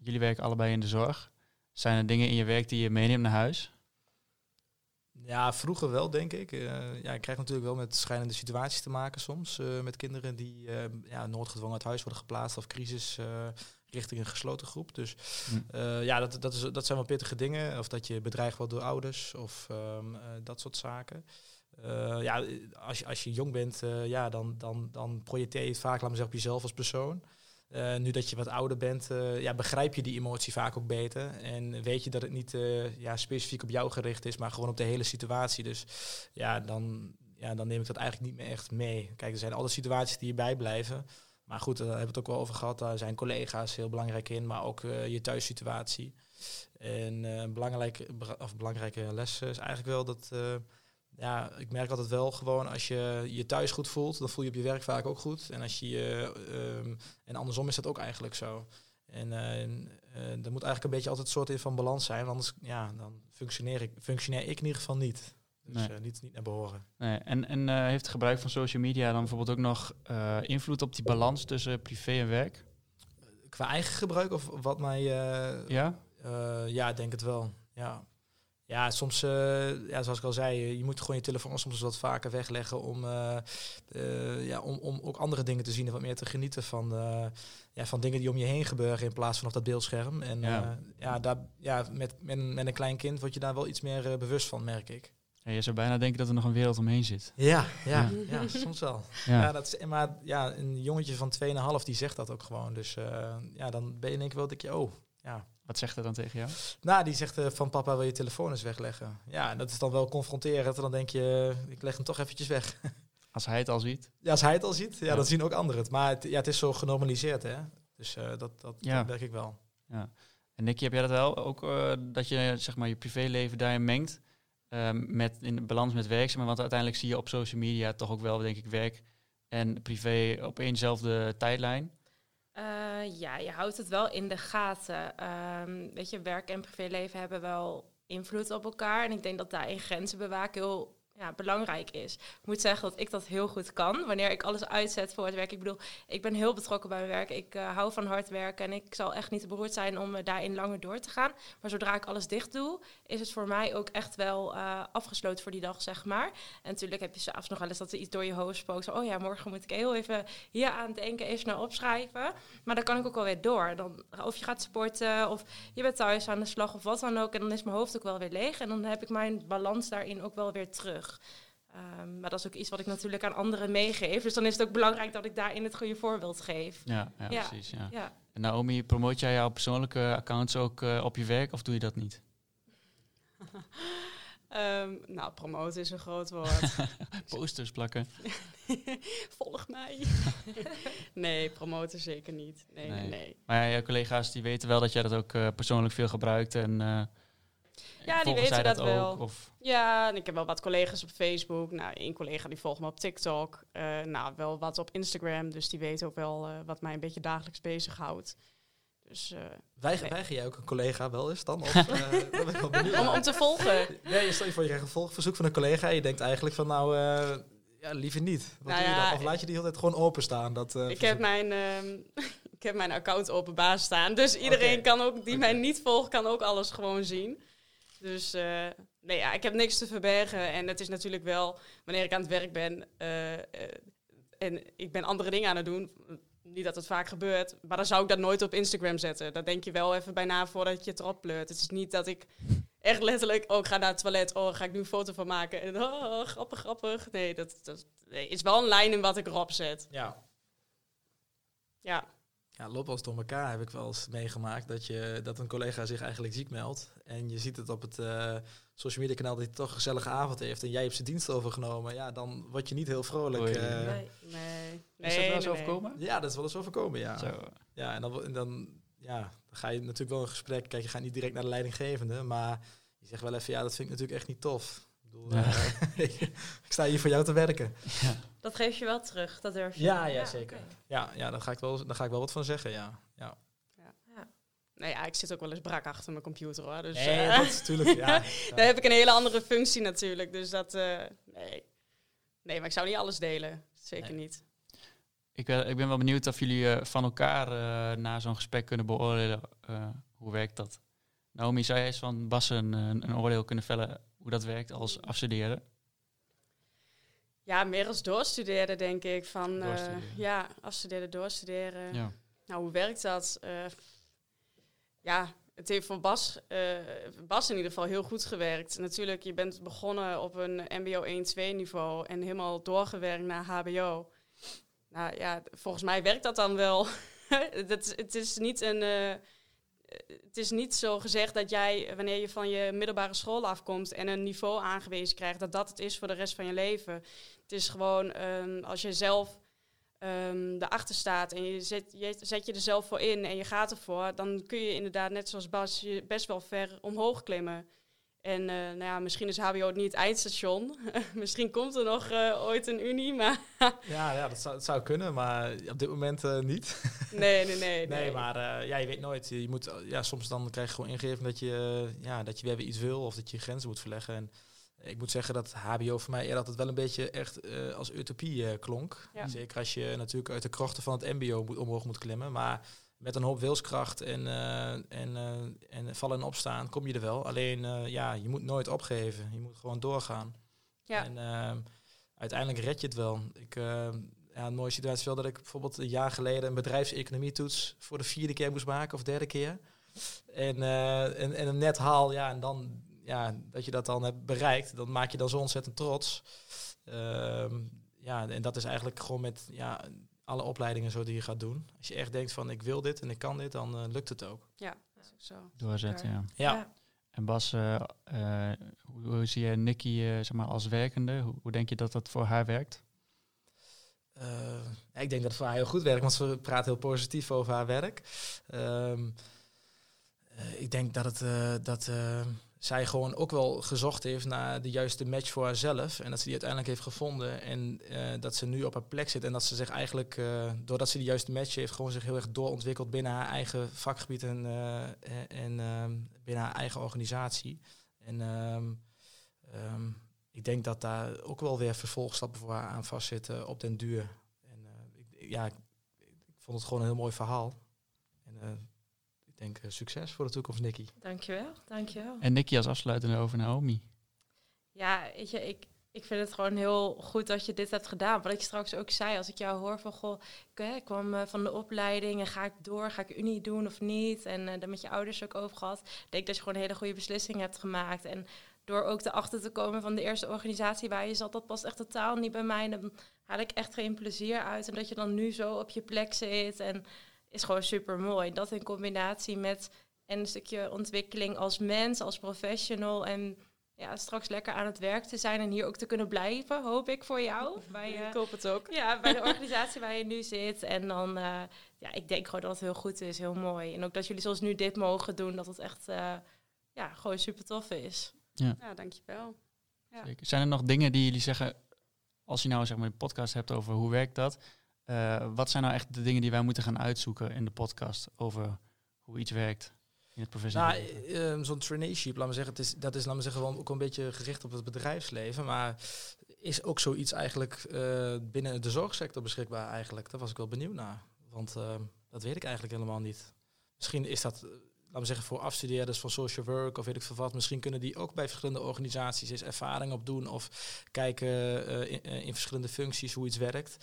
S3: Jullie werken allebei in de zorg. Zijn er dingen in je werk die je meeneemt naar huis?
S4: Ja, vroeger wel, denk ik. Eh, ja, ik krijg natuurlijk wel met schijnende situaties te maken soms. eh, met kinderen die eh, ja, noodgedwongen uit huis worden geplaatst of crisis richting een gesloten groep. Dus
S3: Hm.
S4: ja, dat, dat, is, dat zijn wel pittige dingen. Of dat je bedreigd wordt door ouders of ehm, eh, dat soort zaken. Ja, als je, als je jong bent, ja, dan, dan, dan projecteer je het vaak, laat zeggen, op jezelf als persoon. Eh, nu dat je wat ouder bent, eh, ja, begrijp je die emotie vaak ook beter. En weet je dat het niet eh, ja, specifiek op jou gericht is, maar gewoon op de hele situatie. Dus ja dan, ja, dan neem ik dat eigenlijk niet meer echt mee. Kijk, er zijn altijd situaties die je bijblijven. Maar goed, daar hebben we het ook wel over gehad. Daar zijn collega's heel belangrijk in, maar ook je thuissituatie. En een belangrijke, of belangrijke les is eigenlijk wel dat... ja, ik merk altijd wel gewoon als je je thuis goed voelt, dan voel je op je werk vaak ook goed. En als je ehm, en andersom is dat ook eigenlijk zo. En eh, er moet eigenlijk een beetje altijd een soort in van balans zijn, want anders ja, dan functioneer ik, functioneer ik in ieder geval niet. Dus
S3: Nee.
S4: eh, niet, niet naar behoren.
S3: Nee, en en heeft het gebruik van social media dan bijvoorbeeld ook nog invloed op die balans tussen privé en werk?
S4: Qua eigen gebruik of wat mij...
S3: Ja?
S4: Ja, ik denk het wel. Ja, ja soms, eh, ja, zoals ik al zei, je moet gewoon je telefoon soms wat vaker wegleggen om, eh, eh, ja, om, om ook andere dingen te zien en wat meer te genieten van, ja, van dingen die om je heen gebeuren in plaats van op dat beeldscherm. En
S3: Ja.
S4: ja, daar, ja met, met, een- met een klein kind word je daar wel iets meer bewust van, merk ik.
S3: Ja, je zou bijna denken dat er nog een wereld omheen zit.
S4: Ja, ja,
S3: Ja.
S4: ja. soms wel.
S3: Ja.
S4: Ja. dat is, maar ja, een jongetje van 2,5 die zegt dat ook gewoon. Dus ja, dan ben je denk ik wel dat je, oh, ja,
S3: Wat zegt hij dan tegen jou?
S4: Nou, die zegt eh, van papa wil je telefoon eens wegleggen. Ja, en dat is dan wel confronterend. En dan denk je, eh, ik leg hem toch eventjes weg.
S3: Als hij het al ziet.
S4: Ja, als hij het al ziet, ja,
S3: Ja.
S4: dan zien ook anderen het. Maar het, ja, het is zo genormaliseerd, hè. Dus eh, dat, dat,
S3: Ja.
S4: dat merk ik wel.
S3: Ja. En Nicky, heb jij dat wel? Ook dat je zeg maar, je privéleven daarin mengt ehm, met, in balans met werk? Zeg maar, want uiteindelijk zie je op social media toch ook wel, denk ik, werk en privé op éénzelfde tijdlijn.
S1: Ja, je houdt het wel in de gaten. Ehm, weet je, werk en privéleven hebben wel invloed op elkaar. En ik denk dat daarin grenzen bewaken heel ja, belangrijk is. Ik moet zeggen dat ik dat heel goed kan. Wanneer ik alles uitzet voor het werk. Ik bedoel, ik ben heel betrokken bij mijn werk. Ik eh, hou van hard werken. En ik zal echt niet beroerd zijn om eh, daarin langer door te gaan. Maar zodra ik alles dicht doe, is het voor mij ook echt wel eh, afgesloten voor die dag, zeg maar. En natuurlijk heb je s'avonds nog wel eens dat er iets door je hoofd spookt. Oh ja, morgen moet ik heel even hier aan denken, even naar opschrijven. Maar dan kan ik ook alweer door. Dan, of je gaat sporten, of je bent thuis aan de slag, of wat dan ook. En dan is mijn hoofd ook wel weer leeg. En dan heb ik mijn balans daarin ook wel weer terug. Ehm, maar dat is ook iets wat ik natuurlijk aan anderen meegeef. Dus dan is het ook belangrijk dat ik daarin het goede voorbeeld geef.
S3: Ja, ja,
S1: Ja.
S3: precies. Ja.
S1: Ja.
S3: En Naomi, promoot jij jouw persoonlijke accounts ook eh, op je werk of doe je dat niet?
S2: Ehm, nou, promoten is een groot woord.
S3: Posters plakken?
S2: Volg mij. nee, promoten zeker niet. Nee, nee,
S3: Nee. Maar ja, jouw collega's die weten wel dat jij dat ook eh, persoonlijk veel gebruikt en eh
S2: die weten
S3: zij
S2: dat
S3: ook?
S2: wel.
S3: Of,
S2: Ja, en ik heb wel wat collega's op Facebook. Nou, één collega die volgt me op TikTok. Eh, nou, wel wat op Instagram. Dus die weet ook wel eh, wat mij een beetje dagelijks bezighoudt. Dus eh,
S4: Weiger,
S2: Nee.
S4: weiger jij ook een collega wel eens dan? Of, eh, daar ben ik wel benieuwd
S2: om, te volgen.
S4: Nee, je stel je voor, je krijgt een volgverzoek van een collega. En je denkt eigenlijk van, nou, eh, ja, liever niet. Wat
S2: Nou
S4: doe je
S2: ja,
S4: dan? Of laat je die altijd gewoon openstaan? Dat, eh,
S2: ik, heb mijn, ehm, ik heb mijn account openbaar staan. Dus iedereen kan ook, die mij niet volgt, kan ook alles gewoon zien. Dus eh, nee, ja, ik heb niks te verbergen. En het is natuurlijk wel, wanneer ik aan het werk ben eh, eh, en ik ben andere dingen aan het doen. Niet dat het vaak gebeurt, maar dan zou ik dat nooit op Instagram zetten. Daar denk je wel even bij na voordat je het erop pleurt. Het is niet dat ik echt letterlijk, oh, ik ga naar het toilet, oh, ga ik nu een foto van maken. En oh, grappig, grappig. Nee, dat, dat nee, is wel een lijn in wat ik erop zet.
S4: Ja.
S2: Ja,
S4: Ja, loop als door elkaar heb ik wel eens meegemaakt dat, je, dat een collega zich eigenlijk ziek meldt. En je ziet het op het eh, social media kanaal dat hij toch een gezellige avond heeft en jij hebt zijn dienst overgenomen. Ja, dan word je niet heel vrolijk.
S3: Oei.
S4: eh.
S1: Nee.
S2: nee.
S3: Is dat wel eens
S2: nee, nee.
S3: overkomen?
S4: ja, dat is wel eens overkomen, ja.
S3: Zo.
S4: Ja, en dan, en dan, ja, dan ga je natuurlijk wel een gesprek. Kijk, je gaat niet direct naar de leidinggevende, maar je zegt wel even, ja, dat vind ik natuurlijk echt niet tof. Ik, bedoel,
S3: Ja.
S4: eh, ik sta hier voor jou te werken.
S1: Dat geef je wel terug, dat durf je.
S4: Ja, ja, zeker. Ja, ja daar, ga ik wel, daar ga ik wel wat van zeggen, ja. ja.
S2: Nee, ja, ik zit ook wel eens brak achter mijn computer hoor. Dus,
S4: Nee,
S2: eh,
S4: dat is natuurlijk, ja.
S2: Daar heb ik een hele andere functie natuurlijk. Dus dat, eh, nee. Nee, maar ik zou niet alles delen. Zeker
S4: Nee.
S2: niet.
S3: Ik, ben- ik ben wel benieuwd of jullie eh, van elkaar eh, na zo'n gesprek kunnen beoordelen. eh, hoe werkt dat? Naomi, zou jij eens van Bas een, een, een oordeel kunnen vellen hoe dat werkt als afstuderen?
S2: Ja, meer als doorstuderen denk ik. Van, eh, ja, afstuderen, doorstuderen.
S3: Ja.
S2: Nou, hoe werkt dat? Eh, ja, het heeft voor Bas, eh, Bas in ieder geval heel goed gewerkt. Natuurlijk, je bent begonnen op een MBO 1-2 niveau en helemaal doorgewerkt naar HBO. Nou ja, volgens mij werkt dat dan wel. dat, is- het is niet een. Eh, het is niet zo gezegd dat jij, wanneer je van je middelbare school afkomt en een niveau aangewezen krijgt, dat dat het is voor de rest van je leven. Het is gewoon ehm, als je zelf ehm erachter staat en je zet, je zet je er zelf voor in en je gaat ervoor, dan kun je inderdaad, net zoals Bas, je best wel ver omhoog klimmen. En eh, nou ja, misschien is HBO niet het eindstation. misschien komt er nog eh, ooit een unie, maar
S4: Ja, ja dat, zou, dat zou kunnen, maar op dit moment eh, niet.
S2: nee, nee, nee.
S4: Nee, maar ja, je weet nooit. Je moet, ja, soms dan krijg je gewoon ingegeven dat je, ja, dat je weer iets wil of dat je grenzen moet verleggen. En ik moet zeggen dat HBO voor mij eerder altijd wel een beetje echt als utopie klonk.
S2: Ja.
S4: Zeker als je natuurlijk uit de krochten van het MBO moet, omhoog moet klimmen. Maar met een hoop wilskracht en, eh, en, eh, en vallen en opstaan kom je er wel. Alleen eh, ja, je moet nooit opgeven. Je moet gewoon doorgaan.
S2: Ja.
S4: En ehm, uiteindelijk red je het wel. Ik, ja, een mooie situatie is wel dat ik bijvoorbeeld een jaar geleden een bedrijfseconomie toets voor de vierde keer moest maken of derde keer. En, en, en hem net haal, ja, en dan ja, dat je dat dan hebt bereikt, dan maak je dan zo ontzettend trots. Ehm, ja, en dat is eigenlijk gewoon met ja, alle opleidingen zo die je gaat doen. Als je echt denkt van ik wil dit en ik kan dit, dan eh, lukt het ook.
S2: Ja, dat is ook zo.
S3: Doorzetten, ja.
S4: Ja.
S3: En Bas, eh, eh, hoe, hoe zie je Nicky eh, zeg maar, als werkende? Hoe, hoe denk je dat dat voor haar werkt?
S4: Eh, ik denk dat het voor haar heel goed werkt, want ze praat heel positief over haar werk. Ehm, eh, ik denk dat, het, eh, dat eh, zij gewoon ook wel gezocht heeft naar de juiste match voor haarzelf. En dat ze die uiteindelijk heeft gevonden. En eh, dat ze nu op haar plek zit. En dat ze zich eigenlijk, eh, doordat ze die juiste match heeft, gewoon zich heel erg doorontwikkeld binnen haar eigen vakgebied en, eh, en, ehm, binnen haar eigen organisatie. En ehm, ehm, ik denk dat daar ook wel weer vervolgstappen voor haar aan vastzitten op den duur. En ik, ja, ik, vond het gewoon een heel mooi verhaal. En denk eh, succes voor de toekomst, Nicky.
S1: Dankjewel, dankjewel.
S3: En Nicky als afsluitende over Naomi.
S1: Ja, weet je, ik, ik vind het gewoon heel goed dat je dit hebt gedaan. Wat ik straks ook zei, als ik jou hoor van, goh, ik, kwam eh, van de opleiding en ga ik door, ga ik unie doen of niet? En eh daar met je ouders ook over gehad. Ik denk dat je gewoon een hele goede beslissing hebt gemaakt. En door ook erachter te komen van de eerste organisatie waar je zat, dat past echt totaal niet bij mij. En dan haal ik echt geen plezier uit. En dat je dan nu zo op je plek zit en is gewoon super mooi. Dat in combinatie met een stukje ontwikkeling als mens, als professional en ja, straks lekker aan het werk te zijn en hier ook te kunnen blijven, hoop ik voor jou. Bij,
S2: Ik
S1: eh,
S2: hoop het ook.
S1: ja, bij de organisatie waar je nu zit. En dan, eh, ja, ik denk gewoon dat het heel goed is, heel mooi. En ook dat jullie zoals nu dit mogen doen, dat het echt, eh, ja, gewoon super tof is.
S2: Ja, dankjewel. Ja.
S3: Zeker. Zijn er nog dingen die jullie zeggen, als je nou zeg maar een podcast hebt over hoe werkt dat, eh, wat zijn nou echt de dingen die wij moeten gaan uitzoeken in de podcast over hoe iets werkt in het professionele
S4: Nou,
S3: leven?
S4: eh, zo'n traineeship, laat me zeggen, het is, dat is laat me zeggen, wel ook een beetje gericht op het bedrijfsleven. Maar is ook zoiets eigenlijk eh, binnen de zorgsector beschikbaar eigenlijk? Daar was ik wel benieuwd naar. Want eh, dat weet ik eigenlijk helemaal niet. Misschien is dat, laat me zeggen, voor afstudeerders van social work of weet ik veel wat. Misschien kunnen die ook bij verschillende organisaties eens ervaring opdoen of kijken in, in verschillende functies hoe iets werkt.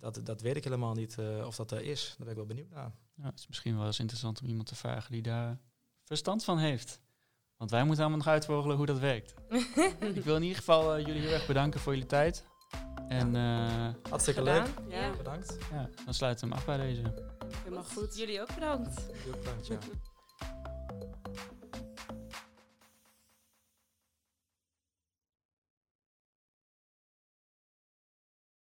S4: Dat, dat weet ik helemaal niet eh, of dat er is. Daar ben ik wel benieuwd naar.
S3: Ja, het is misschien wel eens interessant om iemand te vragen die daar verstand van heeft. Want wij moeten allemaal nog uitvogelen hoe dat werkt. ik wil in ieder geval eh, jullie heel erg bedanken voor jullie tijd. En eh,
S4: Hartstikke leuk.
S2: Ja.
S4: Bedankt.
S3: ja, dan sluiten we hem af bij deze.
S2: Helemaal goed.
S1: Jullie ook bedankt.
S4: Heel bedankt, ja.